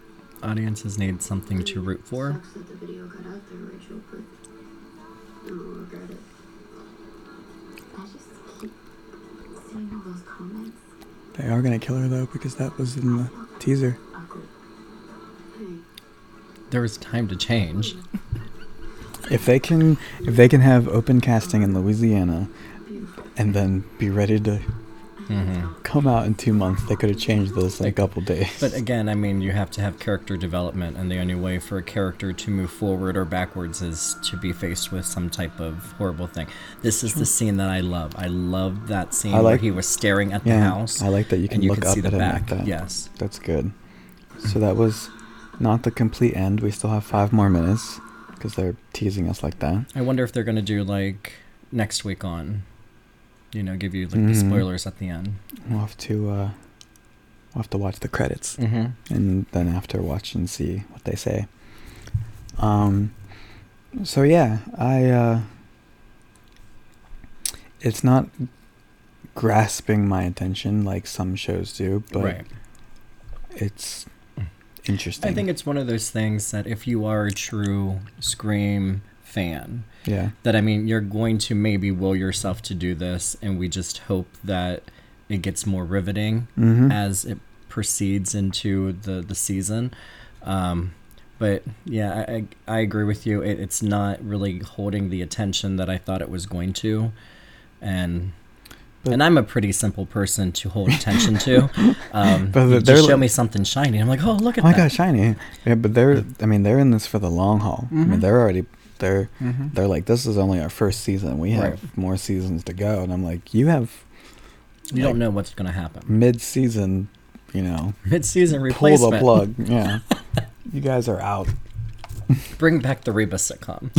[SPEAKER 2] Audiences need something to root for.
[SPEAKER 3] Sucks that the video got out there, Rachel, but I don't regret it. I just keep seeing all those comments.
[SPEAKER 1] They are gonna kill her though because that was in the teaser.
[SPEAKER 2] There was time to change.
[SPEAKER 1] If they can, if they can have open casting in Louisiana, and then be ready to
[SPEAKER 2] hmm
[SPEAKER 1] come out in two months, they could have changed this in a couple days.
[SPEAKER 2] But again, I mean, you have to have character development, and the only way for a character to move forward or backwards is to be faced with some type of horrible thing. This is the scene that I love. I love that scene
[SPEAKER 1] I
[SPEAKER 2] where he was staring at the house.
[SPEAKER 1] I like that you can
[SPEAKER 2] and you
[SPEAKER 1] look
[SPEAKER 2] could
[SPEAKER 1] up
[SPEAKER 2] see the
[SPEAKER 1] at him
[SPEAKER 2] back.
[SPEAKER 1] like that.
[SPEAKER 2] Yes.
[SPEAKER 1] That's good. So that was not the complete end. We still have five more minutes because they're teasing us like that.
[SPEAKER 2] I wonder if they're gonna do like next week on. You know, give you like the spoilers at the end.
[SPEAKER 1] We'll have to uh, we'll have to watch the credits
[SPEAKER 2] Mm-hmm.
[SPEAKER 1] and then after watch and see what they say. Um. So yeah, I. Uh, it's not grasping my attention like some shows do, but
[SPEAKER 2] Right.
[SPEAKER 1] it's interesting.
[SPEAKER 2] I think it's one of those things that if you are a true Scream fan,
[SPEAKER 1] yeah.
[SPEAKER 2] that I mean, you're going to maybe will yourself to do this, and we just hope that it gets more riveting
[SPEAKER 1] Mm-hmm.
[SPEAKER 2] as it proceeds into the the season. Um, but yeah, I, I, I agree with you. It, it's not really holding the attention that I thought it was going to, and.
[SPEAKER 1] But-
[SPEAKER 2] and I'm a pretty simple person to hold attention to. Um,
[SPEAKER 1] But
[SPEAKER 2] just show me something shiny. I'm like, oh, look at
[SPEAKER 1] Oh my
[SPEAKER 2] that.
[SPEAKER 1] god, shiny! Yeah, but they're. I mean, they're in this for the long haul. I
[SPEAKER 2] Mhm.
[SPEAKER 1] mean, they're already. They're.
[SPEAKER 2] Mhm.
[SPEAKER 1] They're like, this is only our first season. We have
[SPEAKER 2] Right.
[SPEAKER 1] more seasons to go, and I'm like, you have
[SPEAKER 2] You
[SPEAKER 1] like,
[SPEAKER 2] don't know what's going to happen.
[SPEAKER 1] mid-season. You know,
[SPEAKER 2] Mid-season replacement pull
[SPEAKER 1] the plug. Yeah, you guys are out.
[SPEAKER 2] Bring back the Reba sitcom.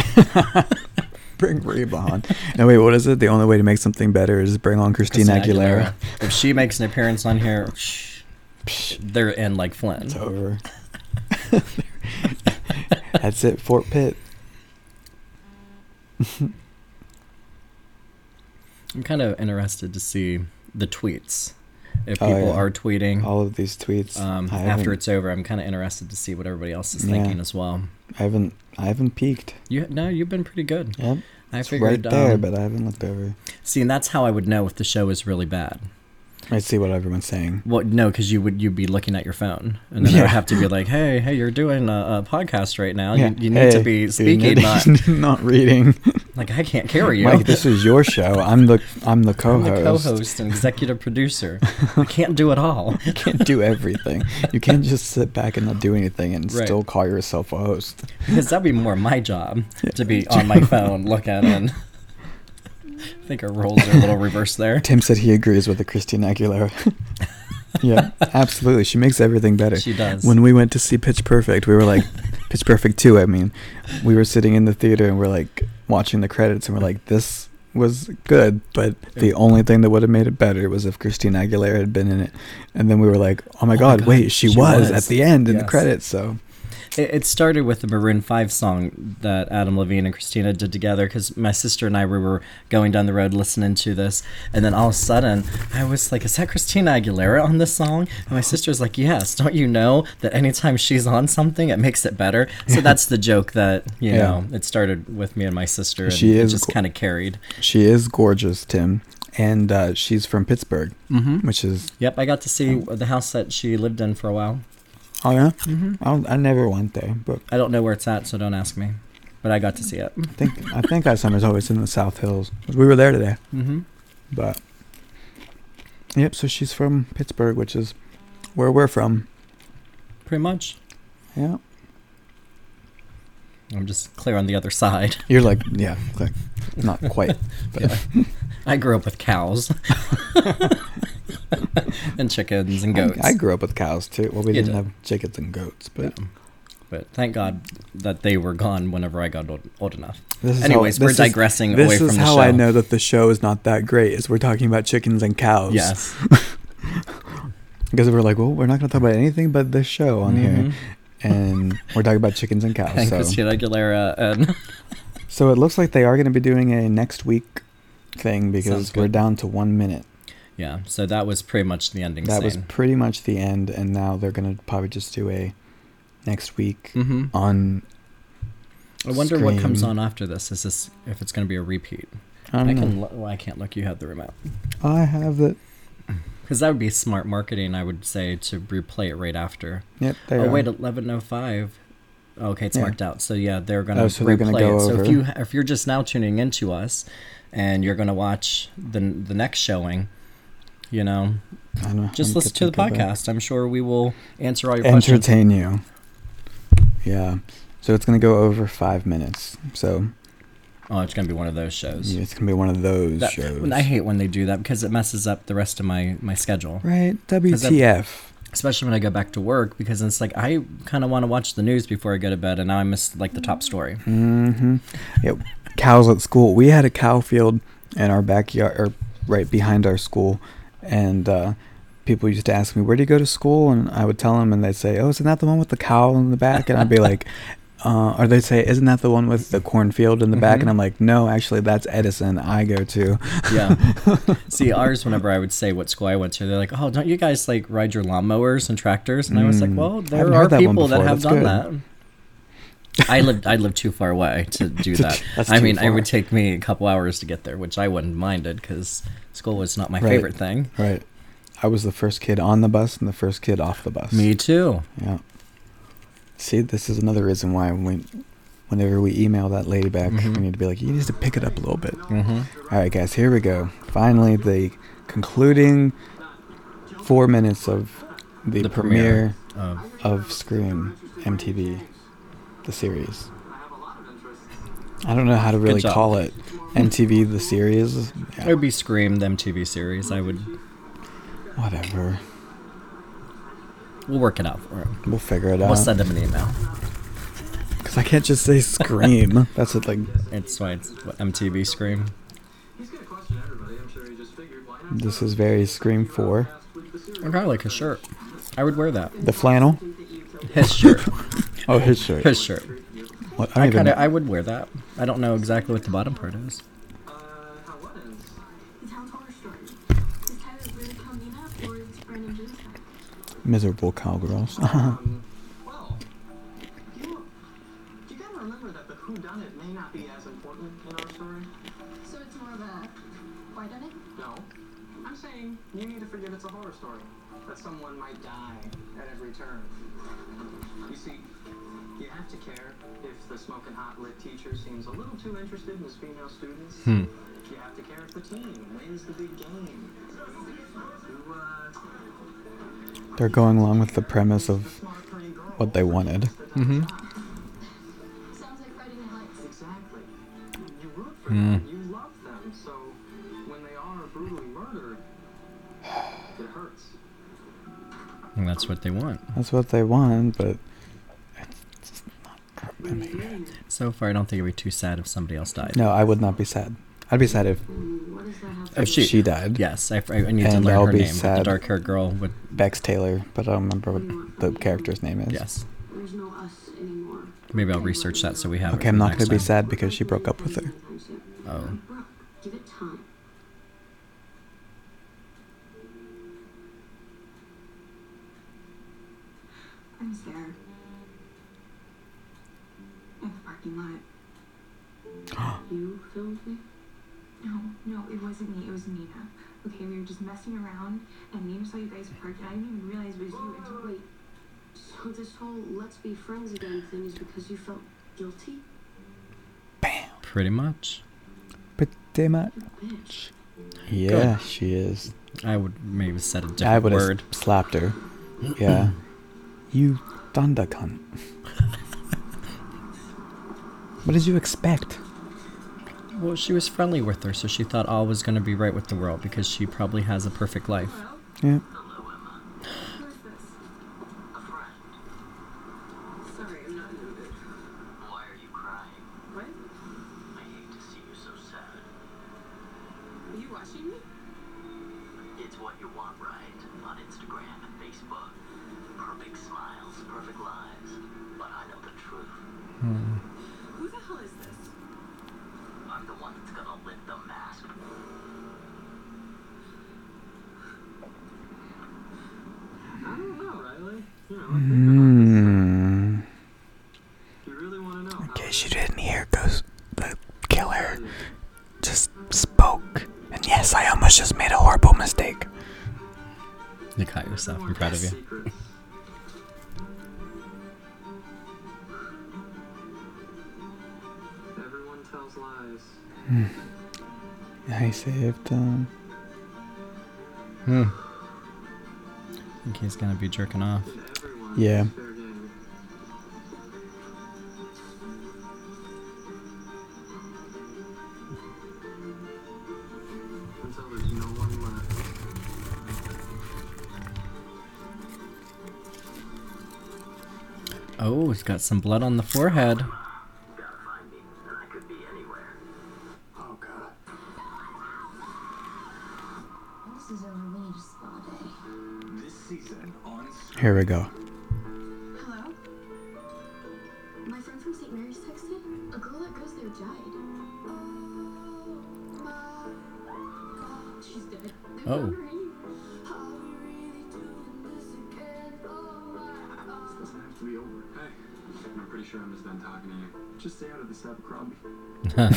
[SPEAKER 1] Bring Reba on. no, wait, what is it? The only way to make something better is bring on Christina, Aguilera.
[SPEAKER 2] If she makes an appearance on here, they're in like flint
[SPEAKER 1] it's over. That's it, Fort Pitt.
[SPEAKER 2] I'm kind of interested to see the tweets. If
[SPEAKER 1] Oh,
[SPEAKER 2] people
[SPEAKER 1] yeah.
[SPEAKER 2] are tweeting
[SPEAKER 1] All of these tweets.
[SPEAKER 2] um, after it's over, I'm kind of interested to see what everybody else is
[SPEAKER 1] Yeah.
[SPEAKER 2] thinking as well.
[SPEAKER 1] I haven't. I haven't peeked.
[SPEAKER 2] You no, you've been pretty good.
[SPEAKER 1] Yep.
[SPEAKER 2] I
[SPEAKER 1] It's
[SPEAKER 2] figured.
[SPEAKER 1] right there,
[SPEAKER 2] um,
[SPEAKER 1] but I haven't looked over.
[SPEAKER 2] see, and that's how I would know if the show is really bad.
[SPEAKER 1] I see what everyone's saying.
[SPEAKER 2] Well, no, because you would you'd be looking at your phone, and then I would have to be like, "Hey, hey, you're doing a, a podcast right now.
[SPEAKER 1] Yeah.
[SPEAKER 2] You, you need to be speaking, not
[SPEAKER 1] not reading.
[SPEAKER 2] like I can't carry you."
[SPEAKER 1] Mike, this is your show. I'm the I'm the
[SPEAKER 2] I'm
[SPEAKER 1] co-host.
[SPEAKER 2] the co-host and executive producer. I can't do it all.
[SPEAKER 1] You can't do everything. You can't just sit back and not do anything and
[SPEAKER 2] Right.
[SPEAKER 1] still call yourself a host.
[SPEAKER 2] Because that'd be more my job to be on my phone looking and. I think our roles are a little reversed there.
[SPEAKER 1] Tim said he agrees with the Christina Aguilera. yeah, absolutely. She makes everything better.
[SPEAKER 2] She does.
[SPEAKER 1] When we went to see Pitch Perfect, we were like, Pitch Perfect 2, I mean, we were sitting in the theater and we're like watching the credits and we're like, this was good, but the only thing that would have made it better was if Christina Aguilera had been in it. And then we were like, oh my, oh
[SPEAKER 2] my
[SPEAKER 1] god,
[SPEAKER 2] God,
[SPEAKER 1] wait, she,
[SPEAKER 2] she
[SPEAKER 1] was,
[SPEAKER 2] was.
[SPEAKER 1] at the end in the credits. So,
[SPEAKER 2] It, it started with the Maroon 5 song that Adam Levine and Christina did together because my sister and I we were going down the road listening to this. And then all of a sudden, I was like, Is that Christina Aguilera on this song? And my sister's like, Yes. Don't you know that anytime she's on something, it makes it better? So that's the joke that, you
[SPEAKER 1] Yeah.
[SPEAKER 2] know, it started with me and my sister. And
[SPEAKER 1] She
[SPEAKER 2] it
[SPEAKER 1] is
[SPEAKER 2] just
[SPEAKER 1] go-
[SPEAKER 2] kind of carried.
[SPEAKER 1] she is gorgeous, Tim. And uh, she's from Pittsburgh,
[SPEAKER 2] Mm-hmm.
[SPEAKER 1] which is,
[SPEAKER 2] Yep, I got to see the house that she lived in for a while.
[SPEAKER 1] Oh yeah?
[SPEAKER 2] Mm-hmm.
[SPEAKER 1] I, don't, I never went there, but
[SPEAKER 2] I don't know where it's at, so don't ask me. But I got to see it.
[SPEAKER 1] I think I think that summer's always in the South Hills. We were there today,
[SPEAKER 2] Mm-hmm.
[SPEAKER 1] but yep. So she's from Pittsburgh, which is where we're from.
[SPEAKER 2] Pretty much.
[SPEAKER 1] Yeah,
[SPEAKER 2] I'm just clear on the other side.
[SPEAKER 1] you're like yeah, like not quite, but
[SPEAKER 2] Yeah. I grew up with cows and chickens and goats.
[SPEAKER 1] I, I grew up with cows too. Well, we
[SPEAKER 2] You
[SPEAKER 1] didn't
[SPEAKER 2] did.
[SPEAKER 1] have chickens and goats, but
[SPEAKER 2] Yeah. But thank God that they were gone whenever I got old, old enough.
[SPEAKER 1] this is
[SPEAKER 2] Anyways,
[SPEAKER 1] how,
[SPEAKER 2] we're
[SPEAKER 1] this is-
[SPEAKER 2] digressing
[SPEAKER 1] This
[SPEAKER 2] away
[SPEAKER 1] is
[SPEAKER 2] from the
[SPEAKER 1] how. I know that the show is not that great. Is we're talking about chickens and cows.
[SPEAKER 2] Yes.
[SPEAKER 1] because we're like, well, we're not going to talk about anything but this show on
[SPEAKER 2] Mhm.
[SPEAKER 1] here, and we're talking about chickens and cows. So.
[SPEAKER 2] Aguilera and
[SPEAKER 1] So it looks like they are going to be doing a next week thing because we're down to one minute.
[SPEAKER 2] Yeah, so that was pretty much the ending
[SPEAKER 1] That was pretty much the end, and now they're gonna probably just do a next week
[SPEAKER 2] Mhm.
[SPEAKER 1] on.
[SPEAKER 2] I wonder what comes on after this. Is this if it's going to be a repeat?
[SPEAKER 1] I, don't
[SPEAKER 2] I
[SPEAKER 1] know.
[SPEAKER 2] can. Lo- well, I can't look. You have the remote.
[SPEAKER 1] I have it.
[SPEAKER 2] Because that would be smart marketing, I would say, to replay it right after.
[SPEAKER 1] Yep. There
[SPEAKER 2] oh
[SPEAKER 1] you
[SPEAKER 2] wait, eleven oh five. Okay, it's
[SPEAKER 1] Yeah.
[SPEAKER 2] marked out. So yeah, they're gonna
[SPEAKER 1] Oh, so
[SPEAKER 2] replay
[SPEAKER 1] gonna go
[SPEAKER 2] it. So if you if you're just now tuning into us, and you're gonna watch the the next showing, you know,
[SPEAKER 1] I know.
[SPEAKER 2] just
[SPEAKER 1] I'm
[SPEAKER 2] listen to the
[SPEAKER 1] back.
[SPEAKER 2] podcast. I'm sure we will answer all your questions.
[SPEAKER 1] Entertain you. Yeah. So it's gonna go over five minutes. So
[SPEAKER 2] Oh, it's gonna be one of those shows.
[SPEAKER 1] yeah, it's gonna be one of those
[SPEAKER 2] That-
[SPEAKER 1] shows.
[SPEAKER 2] I hate when they do that because it messes up the rest of my my schedule.
[SPEAKER 1] Right. WTF.
[SPEAKER 2] especially when I go back to work because it's like I kind of want to watch the news before I go to bed, and now I miss like the top story.
[SPEAKER 1] Mm-hmm. Yep. Cows at school. We had a cow field in our backyard, or right behind our school, and uh, people used to ask me, "Where do you go to school?" And I would tell them, and they'd say, "Oh, isn't that the one with the cow in the back?" And I'd be like, uh, or they'd say, "Isn't that the one with the cornfield in the back?"
[SPEAKER 2] Mhm.
[SPEAKER 1] And I'm like, "No, actually, that's Edison. I go to."
[SPEAKER 2] Yeah. See, ours, whenever I would say what school I went to, they're like, "Oh, don't you guys like ride your lawnmowers and tractors?" And I was like,
[SPEAKER 1] Mm.
[SPEAKER 2] "Well, there are
[SPEAKER 1] that
[SPEAKER 2] people that have
[SPEAKER 1] That's
[SPEAKER 2] done
[SPEAKER 1] good.
[SPEAKER 2] that." I lived I lived too far away to do that. I mean, it would take me a couple hours to get there, which I wouldn't minded because school was not my
[SPEAKER 1] Right.
[SPEAKER 2] favorite thing.
[SPEAKER 1] Right. I was the first kid on the bus and the first kid off the bus.
[SPEAKER 2] Me too.
[SPEAKER 1] Yeah. See, this is another reason why when, whenever we email that lady back,
[SPEAKER 2] Mhm.
[SPEAKER 1] we need to be like, you need to pick it up a little bit.
[SPEAKER 2] hmm
[SPEAKER 1] All right, guys, here we go. Finally, the concluding four minutes of the,
[SPEAKER 2] The
[SPEAKER 1] premiere,
[SPEAKER 2] premiere.
[SPEAKER 1] of Scream MTV, the series.
[SPEAKER 4] I have a lot of interest.
[SPEAKER 1] I don't know how to really call it. MTV, the series.
[SPEAKER 2] It would be Scream, the MTV series. I would.
[SPEAKER 1] whatever.
[SPEAKER 2] We'll work it out for him.
[SPEAKER 1] We'll figure it out.
[SPEAKER 2] We'll send him an email.
[SPEAKER 1] Because I can't just say Scream. That's it, like.
[SPEAKER 2] It's why it's what, MTV Scream.
[SPEAKER 4] He's gonna question everybody. I'm sure he just figured why not.
[SPEAKER 1] This is very Scream 4.
[SPEAKER 2] I kind of like his shirt. I would wear that.
[SPEAKER 1] The flannel?
[SPEAKER 2] His shirt.
[SPEAKER 1] Oh, his shirt.
[SPEAKER 2] His shirt.
[SPEAKER 1] What? I
[SPEAKER 2] I kind of. I would wear that. I don't know exactly what the bottom part is.
[SPEAKER 4] Uh, how what is?
[SPEAKER 3] The town's horror story. Is Tyler really coming up, or is Brandon James back?
[SPEAKER 1] Miserable cowgirls.
[SPEAKER 4] Um, you, you gotta remember that the whodunit may not be as important in our story.
[SPEAKER 3] So it's more of a why done it?
[SPEAKER 4] No. I'm saying you need to forget it's a horror story. That someone might die at every turn. The smoking hot lit teacher seems a little too interested in his female students.
[SPEAKER 2] Hmm.
[SPEAKER 4] You have to care if the team wins the big game. Who, uh,
[SPEAKER 1] They're going along with the premise of
[SPEAKER 4] smart pretty girl
[SPEAKER 1] what they wanted.
[SPEAKER 2] Mm-hmm.
[SPEAKER 3] Sounds like Friday Night Lights.
[SPEAKER 4] Exactly. You root for
[SPEAKER 2] Hmm.
[SPEAKER 4] them. You love them. So when they are brutally murdered, it hurts.
[SPEAKER 2] And that's what they want.
[SPEAKER 1] That's what they want, but it's not gonna be good.
[SPEAKER 2] So far, I don't think it'd be too sad if somebody else died.
[SPEAKER 1] No, I would not be sad. I'd be sad if
[SPEAKER 3] what does that have
[SPEAKER 2] If she-
[SPEAKER 1] she died.
[SPEAKER 2] Yes, I, I need to
[SPEAKER 1] And
[SPEAKER 2] learn
[SPEAKER 1] I'll
[SPEAKER 2] her
[SPEAKER 1] be
[SPEAKER 2] name. The
[SPEAKER 1] sad.
[SPEAKER 2] dark-haired girl with
[SPEAKER 1] Bex Taylor, but I don't remember what the character's name is.
[SPEAKER 2] yes.
[SPEAKER 5] There's no us anymore.
[SPEAKER 2] Maybe I'll research that so we have. it
[SPEAKER 1] Okay, I'm
[SPEAKER 2] for
[SPEAKER 1] not
[SPEAKER 2] next
[SPEAKER 1] gonna be
[SPEAKER 2] time.
[SPEAKER 1] sad because she broke up with her.
[SPEAKER 2] Oh,
[SPEAKER 5] Brooke, give it time.
[SPEAKER 6] I was there. In the parking lot.
[SPEAKER 5] You filmed me?
[SPEAKER 6] No, no, it wasn't me. It was Nina. Okay, we were just messing around, and Nina saw you guys parked, and I didn't even realize it was you until
[SPEAKER 5] Wait, so this whole let's be friends again thing is because you felt guilty?
[SPEAKER 2] pretty much.
[SPEAKER 1] Pretty much.
[SPEAKER 5] You bitch.
[SPEAKER 1] Yeah, she is.
[SPEAKER 2] I would maybe said a
[SPEAKER 1] I
[SPEAKER 2] different
[SPEAKER 1] would have
[SPEAKER 2] word.
[SPEAKER 1] slapped her. Yeah. you thunder cunt. What did you expect?
[SPEAKER 2] Well, she was friendly with her, so she thought all was going to be right with the world because she probably has a perfect life.
[SPEAKER 1] Yeah.
[SPEAKER 7] Hello, Emma.
[SPEAKER 6] Who's this?
[SPEAKER 7] A friend.
[SPEAKER 5] Sorry, I'm not in the mood.
[SPEAKER 7] Why are you crying?
[SPEAKER 5] What?
[SPEAKER 7] I hate to see you so sad.
[SPEAKER 5] Are you watching me?
[SPEAKER 7] It's what you want, right? On Instagram and Facebook. Perfect smiles, perfect lives. But I know the truth.
[SPEAKER 5] Who the hell is this?
[SPEAKER 7] I'm the one that's gonna lift the mask.
[SPEAKER 4] Riley? You know,
[SPEAKER 1] Hmm.
[SPEAKER 4] you really want to know?
[SPEAKER 1] In case you didn't hear, Ghost, the killer just spoke. And yes, I almost just made a horrible mistake.
[SPEAKER 2] You caught yourself. I'm proud of you.
[SPEAKER 4] Secrets. Everyone tells lies.
[SPEAKER 1] I saved um
[SPEAKER 2] Hmm. I think he's gonna be jerking off.
[SPEAKER 1] Yeah.
[SPEAKER 2] He's got some blood on the forehead.
[SPEAKER 7] Gotta find me, and I could be anywhere.
[SPEAKER 4] Oh god.
[SPEAKER 3] This is over. We need a spa day.
[SPEAKER 7] This season on
[SPEAKER 1] here we go.
[SPEAKER 5] Hello? My friend from St. Mary's texted. A girl that goes there died. Oh, She's dead. They
[SPEAKER 2] Oh.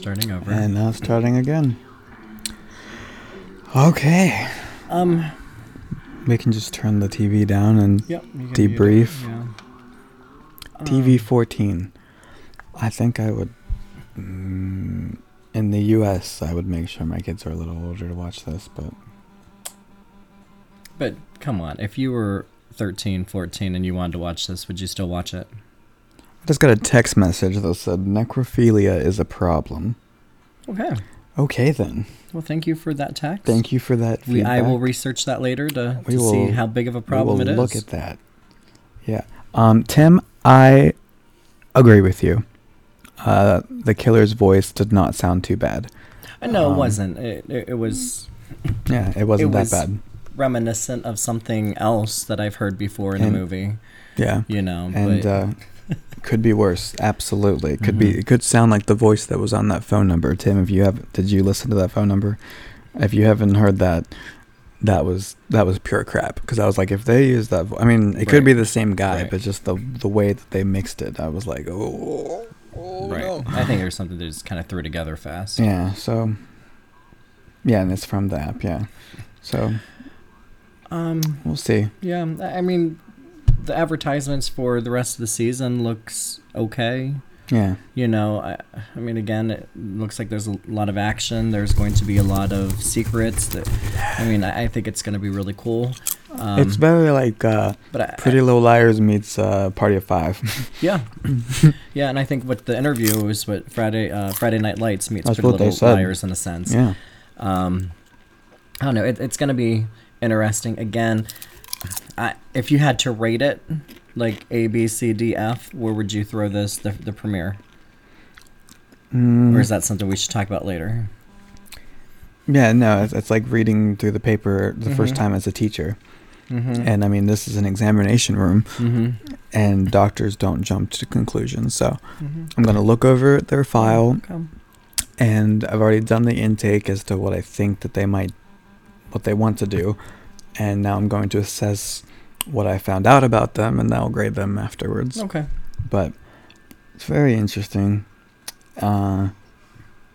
[SPEAKER 2] starting over.
[SPEAKER 1] And now starting again. Okay.
[SPEAKER 2] um.
[SPEAKER 1] We can just turn the TV down and
[SPEAKER 2] Yep. you can mute it,
[SPEAKER 1] Debrief.
[SPEAKER 2] Yeah.
[SPEAKER 1] TV 14. I think I would. Mm, in the US, I would make sure my kids are a little older to watch this, but
[SPEAKER 2] But come on, if you were 13, 14 and you wanted to watch this, would you still watch it?
[SPEAKER 1] I just got a text message that said necrophilia is a problem.
[SPEAKER 2] Okay.
[SPEAKER 1] Okay, then.
[SPEAKER 2] Well, thank you for that text.
[SPEAKER 1] Thank you for that
[SPEAKER 2] We,
[SPEAKER 1] feedback.
[SPEAKER 2] I will research that later to,
[SPEAKER 1] We
[SPEAKER 2] to see how big of a
[SPEAKER 1] We
[SPEAKER 2] problem
[SPEAKER 1] will
[SPEAKER 2] it is.
[SPEAKER 1] Look at that. Yeah. Um, Tim, I agree with you. Uh, the killer's voice did not sound too bad.
[SPEAKER 2] Uh, No, it
[SPEAKER 1] Um,
[SPEAKER 2] wasn't. It, it, it was
[SPEAKER 1] Yeah, it wasn't
[SPEAKER 2] was-
[SPEAKER 1] that bad.
[SPEAKER 2] reminiscent of something else that I've heard before in
[SPEAKER 1] And-
[SPEAKER 2] a movie.
[SPEAKER 1] Yeah.
[SPEAKER 2] You know,
[SPEAKER 1] and
[SPEAKER 2] but
[SPEAKER 1] uh, could be worse. Absolutely, it could be.
[SPEAKER 2] Mhm.
[SPEAKER 1] It could sound like the voice that was on that phone number. Tim, if you have, did you listen to that phone number? If you haven't heard that, that was that was pure crap. Because I was like, if they use that, vo- I mean, it could be the same guy,
[SPEAKER 2] Right.
[SPEAKER 1] but just the the way that they mixed it, I was like, oh, oh
[SPEAKER 2] right.
[SPEAKER 1] no.
[SPEAKER 2] I think there's something they just kind of threw together fast.
[SPEAKER 1] Yeah. So. Yeah, and it's from the app. Yeah. So
[SPEAKER 2] Um.
[SPEAKER 1] we'll see.
[SPEAKER 2] Yeah. I mean, the advertisements for the rest of the season looks okay.
[SPEAKER 1] Yeah.
[SPEAKER 2] You know, I, I mean, again, it looks like there's a lot of action. There's going to be a lot of secrets. That, I mean, I, I think it's going to be really cool. Um,
[SPEAKER 1] it's very like uh,
[SPEAKER 2] but I,
[SPEAKER 1] Pretty Little Liars meets uh, Party of Five.
[SPEAKER 2] Yeah, yeah, and I think what the interview was what Friday uh, Friday Night Lights meets
[SPEAKER 1] That's
[SPEAKER 2] Pretty Little. Liars in a sense.
[SPEAKER 1] yeah.
[SPEAKER 2] Um, I don't know. It, it's gonna be interesting. Again, I, if you had to rate it, like A, B, C, D, F, where would you throw this the the premiere?
[SPEAKER 1] Mm.
[SPEAKER 2] Or is that something we should talk about later?
[SPEAKER 1] Yeah, no, it's, it's like reading through the paper the first
[SPEAKER 2] Mhm.
[SPEAKER 1] time as a teacher.
[SPEAKER 2] Mm-hmm.
[SPEAKER 1] And I mean, this is an examination room,
[SPEAKER 2] mm-hmm.
[SPEAKER 1] and doctors don't jump to conclusions. So
[SPEAKER 2] Mm-hmm.
[SPEAKER 1] I'm going to look over their file,
[SPEAKER 2] Okay.
[SPEAKER 1] and I've already done the intake as to what I think that they might, what they want to do. And now I'm going to assess what I found out about them, and then I'll grade them afterwards.
[SPEAKER 2] Okay.
[SPEAKER 1] But it's very interesting. Uh,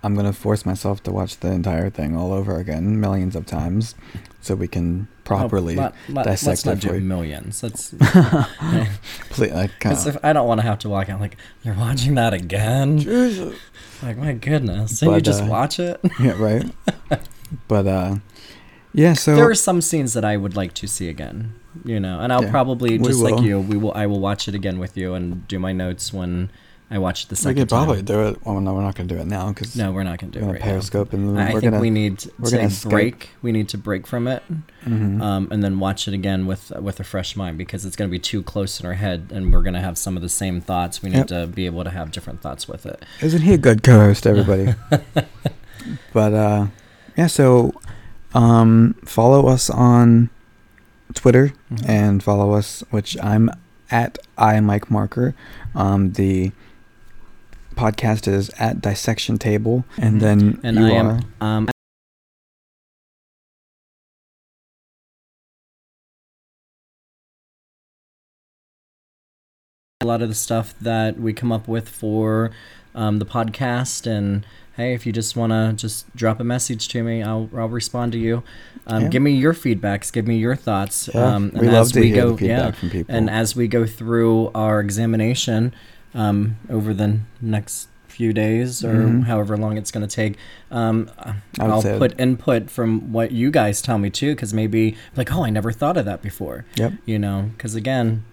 [SPEAKER 1] I'm gonna force myself to watch the entire thing all over again, millions of times. so we can properly
[SPEAKER 2] Oh, let, let,
[SPEAKER 1] dissect
[SPEAKER 2] let's not
[SPEAKER 1] it for
[SPEAKER 2] do millions. Let's.
[SPEAKER 1] Please, kinda-
[SPEAKER 2] if I don't want to have to walk out like you're watching that again.
[SPEAKER 1] Jesus.
[SPEAKER 2] Like my goodness, didn't you just
[SPEAKER 1] uh,
[SPEAKER 2] watch it?
[SPEAKER 1] yeah, right. but uh, yeah. So
[SPEAKER 2] there are some scenes that I would like to see again. You know, and I'll
[SPEAKER 1] Yeah,
[SPEAKER 2] probably just like you, we will. I will watch it again with you and do my notes when I watch the second.
[SPEAKER 1] we could probably
[SPEAKER 2] time.
[SPEAKER 1] do it. Well, no, we're not gonna do it now because
[SPEAKER 2] No, we're not gonna do it right now.
[SPEAKER 1] Periscope and
[SPEAKER 2] I think
[SPEAKER 1] gonna
[SPEAKER 2] we need
[SPEAKER 1] we're
[SPEAKER 2] to break. We need to break from it,
[SPEAKER 1] Mhm.
[SPEAKER 2] um, and then watch it again with with a fresh mind because it's going to be too close in our head, and we're going to have some of the same thoughts. We need
[SPEAKER 1] Yep.
[SPEAKER 2] to be able to have different thoughts with it.
[SPEAKER 1] Isn't he a good co-host, everybody? but uh, yeah. So um, follow us on Twitter
[SPEAKER 2] Mhm.
[SPEAKER 1] and follow us, which I'm at I Mike Marker. Um, the podcast is at Dissection Table, and
[SPEAKER 2] Mhm.
[SPEAKER 1] then
[SPEAKER 2] And
[SPEAKER 1] you
[SPEAKER 2] I
[SPEAKER 1] are.
[SPEAKER 2] am um, a lot of the stuff that we come up with for um, the podcast and hey if you just want to just drop a message to me i'll, I'll respond to you um,
[SPEAKER 1] Yeah.
[SPEAKER 2] give me your feedbacks give me your thoughts
[SPEAKER 1] Yeah,
[SPEAKER 2] um,
[SPEAKER 1] we love to hear the
[SPEAKER 2] yeah,
[SPEAKER 1] feedback from people.
[SPEAKER 2] and as we go through our examination um, over the next few days or
[SPEAKER 1] Mhm.
[SPEAKER 2] however long it's going to take, um, I'll put input from what you guys tell me too, because maybe like, oh, I never thought of that before.
[SPEAKER 1] Yep.
[SPEAKER 2] You know, because again,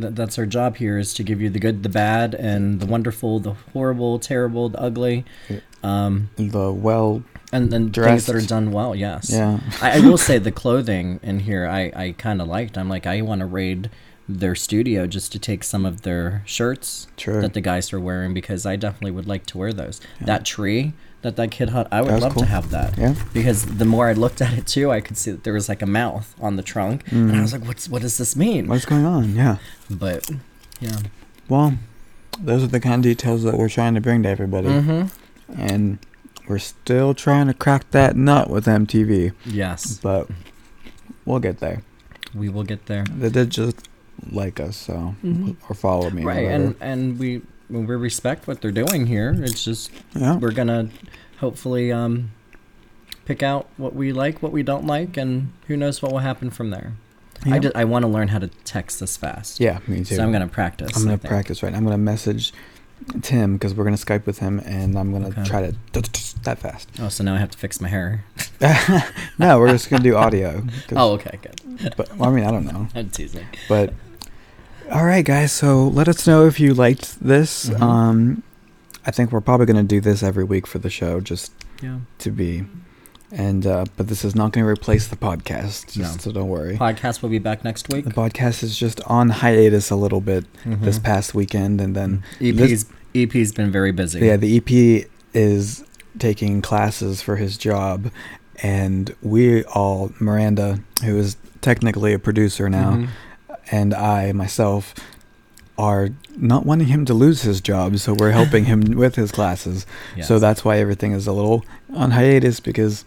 [SPEAKER 2] th- that's our job here is to give you the good, the bad, and the wonderful, the horrible, terrible, the ugly, um,
[SPEAKER 1] The well,
[SPEAKER 2] and and things that are done well. Yes.
[SPEAKER 1] yeah.
[SPEAKER 2] I, I will say the clothing in here I, I kind of liked. I'm like I want to raid their studio just to take some of their shirts
[SPEAKER 1] Sure.
[SPEAKER 2] that the guys are wearing because I definitely would like to wear those. That tree that that kid had, I would love
[SPEAKER 1] cool.
[SPEAKER 2] to have that.
[SPEAKER 1] Yeah.
[SPEAKER 2] Because the more I looked at it too, I could see that there was like a mouth on the trunk, and I was like, "What's what does this mean?"
[SPEAKER 1] Mm. What's going on? Yeah.
[SPEAKER 2] But yeah,
[SPEAKER 1] Well, those are the kind of details that we're trying to bring to everybody.
[SPEAKER 2] mm-hmm.
[SPEAKER 1] And we're still trying to crack that nut with MTV,
[SPEAKER 2] yes,
[SPEAKER 1] but we'll get there.
[SPEAKER 2] we will get there.
[SPEAKER 1] They did just like us, so
[SPEAKER 2] Mhm.
[SPEAKER 1] or follow me.
[SPEAKER 2] Right,
[SPEAKER 1] whatever.
[SPEAKER 2] and and we we respect what they're doing here. It's just
[SPEAKER 1] yeah,
[SPEAKER 2] we're gonna hopefully um, pick out what we like, what we don't like, and who knows what will happen from there. I
[SPEAKER 1] Yeah.
[SPEAKER 2] just, I want to learn how to text this fast.
[SPEAKER 1] yeah, me too.
[SPEAKER 2] So I'm gonna practice.
[SPEAKER 1] I'm gonna practice right. I'm gonna message Tim because we're gonna Skype with him, and I'm gonna
[SPEAKER 2] Okay.
[SPEAKER 1] try to that fast.
[SPEAKER 2] Oh, so now I have to fix my hair.
[SPEAKER 1] no, we're just gonna do audio.
[SPEAKER 2] Oh, okay, good.
[SPEAKER 1] but well, I mean, I don't know.
[SPEAKER 2] I'm teasing.
[SPEAKER 1] But all right, guys. So let us know if you liked this.
[SPEAKER 2] Mhm.
[SPEAKER 1] Um, I think we're probably gonna do this every week for the show, just
[SPEAKER 2] Yeah.
[SPEAKER 1] to be. And uh, but this is not gonna replace the podcast,
[SPEAKER 2] No.
[SPEAKER 1] so don't worry.
[SPEAKER 2] Podcast will be back next week.
[SPEAKER 1] The podcast is just on hiatus a little bit this
[SPEAKER 2] Mhm.
[SPEAKER 1] past weekend, and then
[SPEAKER 2] EP's EP's been very busy.
[SPEAKER 1] yeah, the EP is taking classes for his job, and we all Miranda, who is technically a producer now,
[SPEAKER 2] Mhm.
[SPEAKER 1] And I myself are not wanting him to lose his job, so we're helping him with his classes. So that's why everything is a little on hiatus because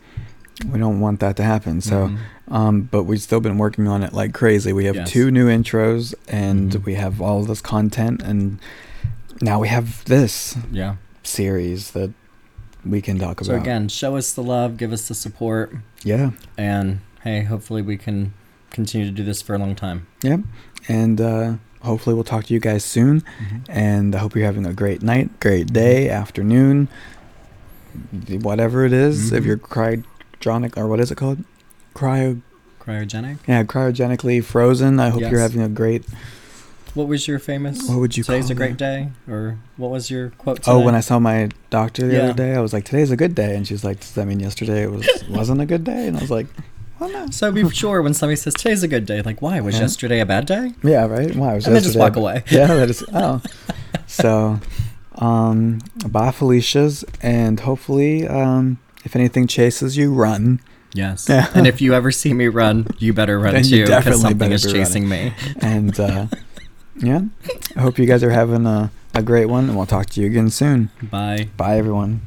[SPEAKER 1] we don't want that to happen. So,
[SPEAKER 2] Mhm.
[SPEAKER 1] um, but we've still been working on it like crazy. We have
[SPEAKER 2] Yes.
[SPEAKER 1] two new intros, and
[SPEAKER 2] Mhm.
[SPEAKER 1] we have all this content, and now we have this
[SPEAKER 2] yeah.
[SPEAKER 1] series that we can talk
[SPEAKER 2] So
[SPEAKER 1] about.
[SPEAKER 2] So again, show us the love, give us the support,
[SPEAKER 1] yeah,
[SPEAKER 2] and hey, hopefully we can continue to do this for a long time.
[SPEAKER 1] yeah, and uh, hopefully we'll talk to you guys soon. And I hope you're having a great night, great day, afternoon, whatever it is. If
[SPEAKER 2] Mhm.
[SPEAKER 1] you're cryogenic or what is it called? Cryo.
[SPEAKER 2] Cryogenic.
[SPEAKER 1] Yeah, cryogenically frozen. I hope you're having a great.
[SPEAKER 2] What was your famous?
[SPEAKER 1] What would you
[SPEAKER 2] Today's a great
[SPEAKER 1] it?
[SPEAKER 2] day, or what was your quote? Today?
[SPEAKER 1] Oh, when I saw my doctor the
[SPEAKER 2] Yeah.
[SPEAKER 1] other day, I was like, "Today's a good day," and she's like, "Does that mean yesterday was wasn't a good day?" And I was like, "Well, no."
[SPEAKER 2] So be sure when somebody says today's a good day, like why was
[SPEAKER 1] Yeah.
[SPEAKER 2] yesterday a bad day?
[SPEAKER 1] Yeah, right. Why was yesterday?
[SPEAKER 2] And then just
[SPEAKER 1] yesterday-
[SPEAKER 2] walk away.
[SPEAKER 1] Yeah, that is. Oh, so, um, bye, Felicia's, and hopefully, um, if anything chases you, run.
[SPEAKER 2] Yes.
[SPEAKER 1] Yeah.
[SPEAKER 2] and if you ever see me run, you better run too, because something is chasing me.
[SPEAKER 1] And uh, yeah, I hope you guys are having a, a great one, and we'll talk to you again soon.
[SPEAKER 2] Bye.
[SPEAKER 1] Bye, everyone.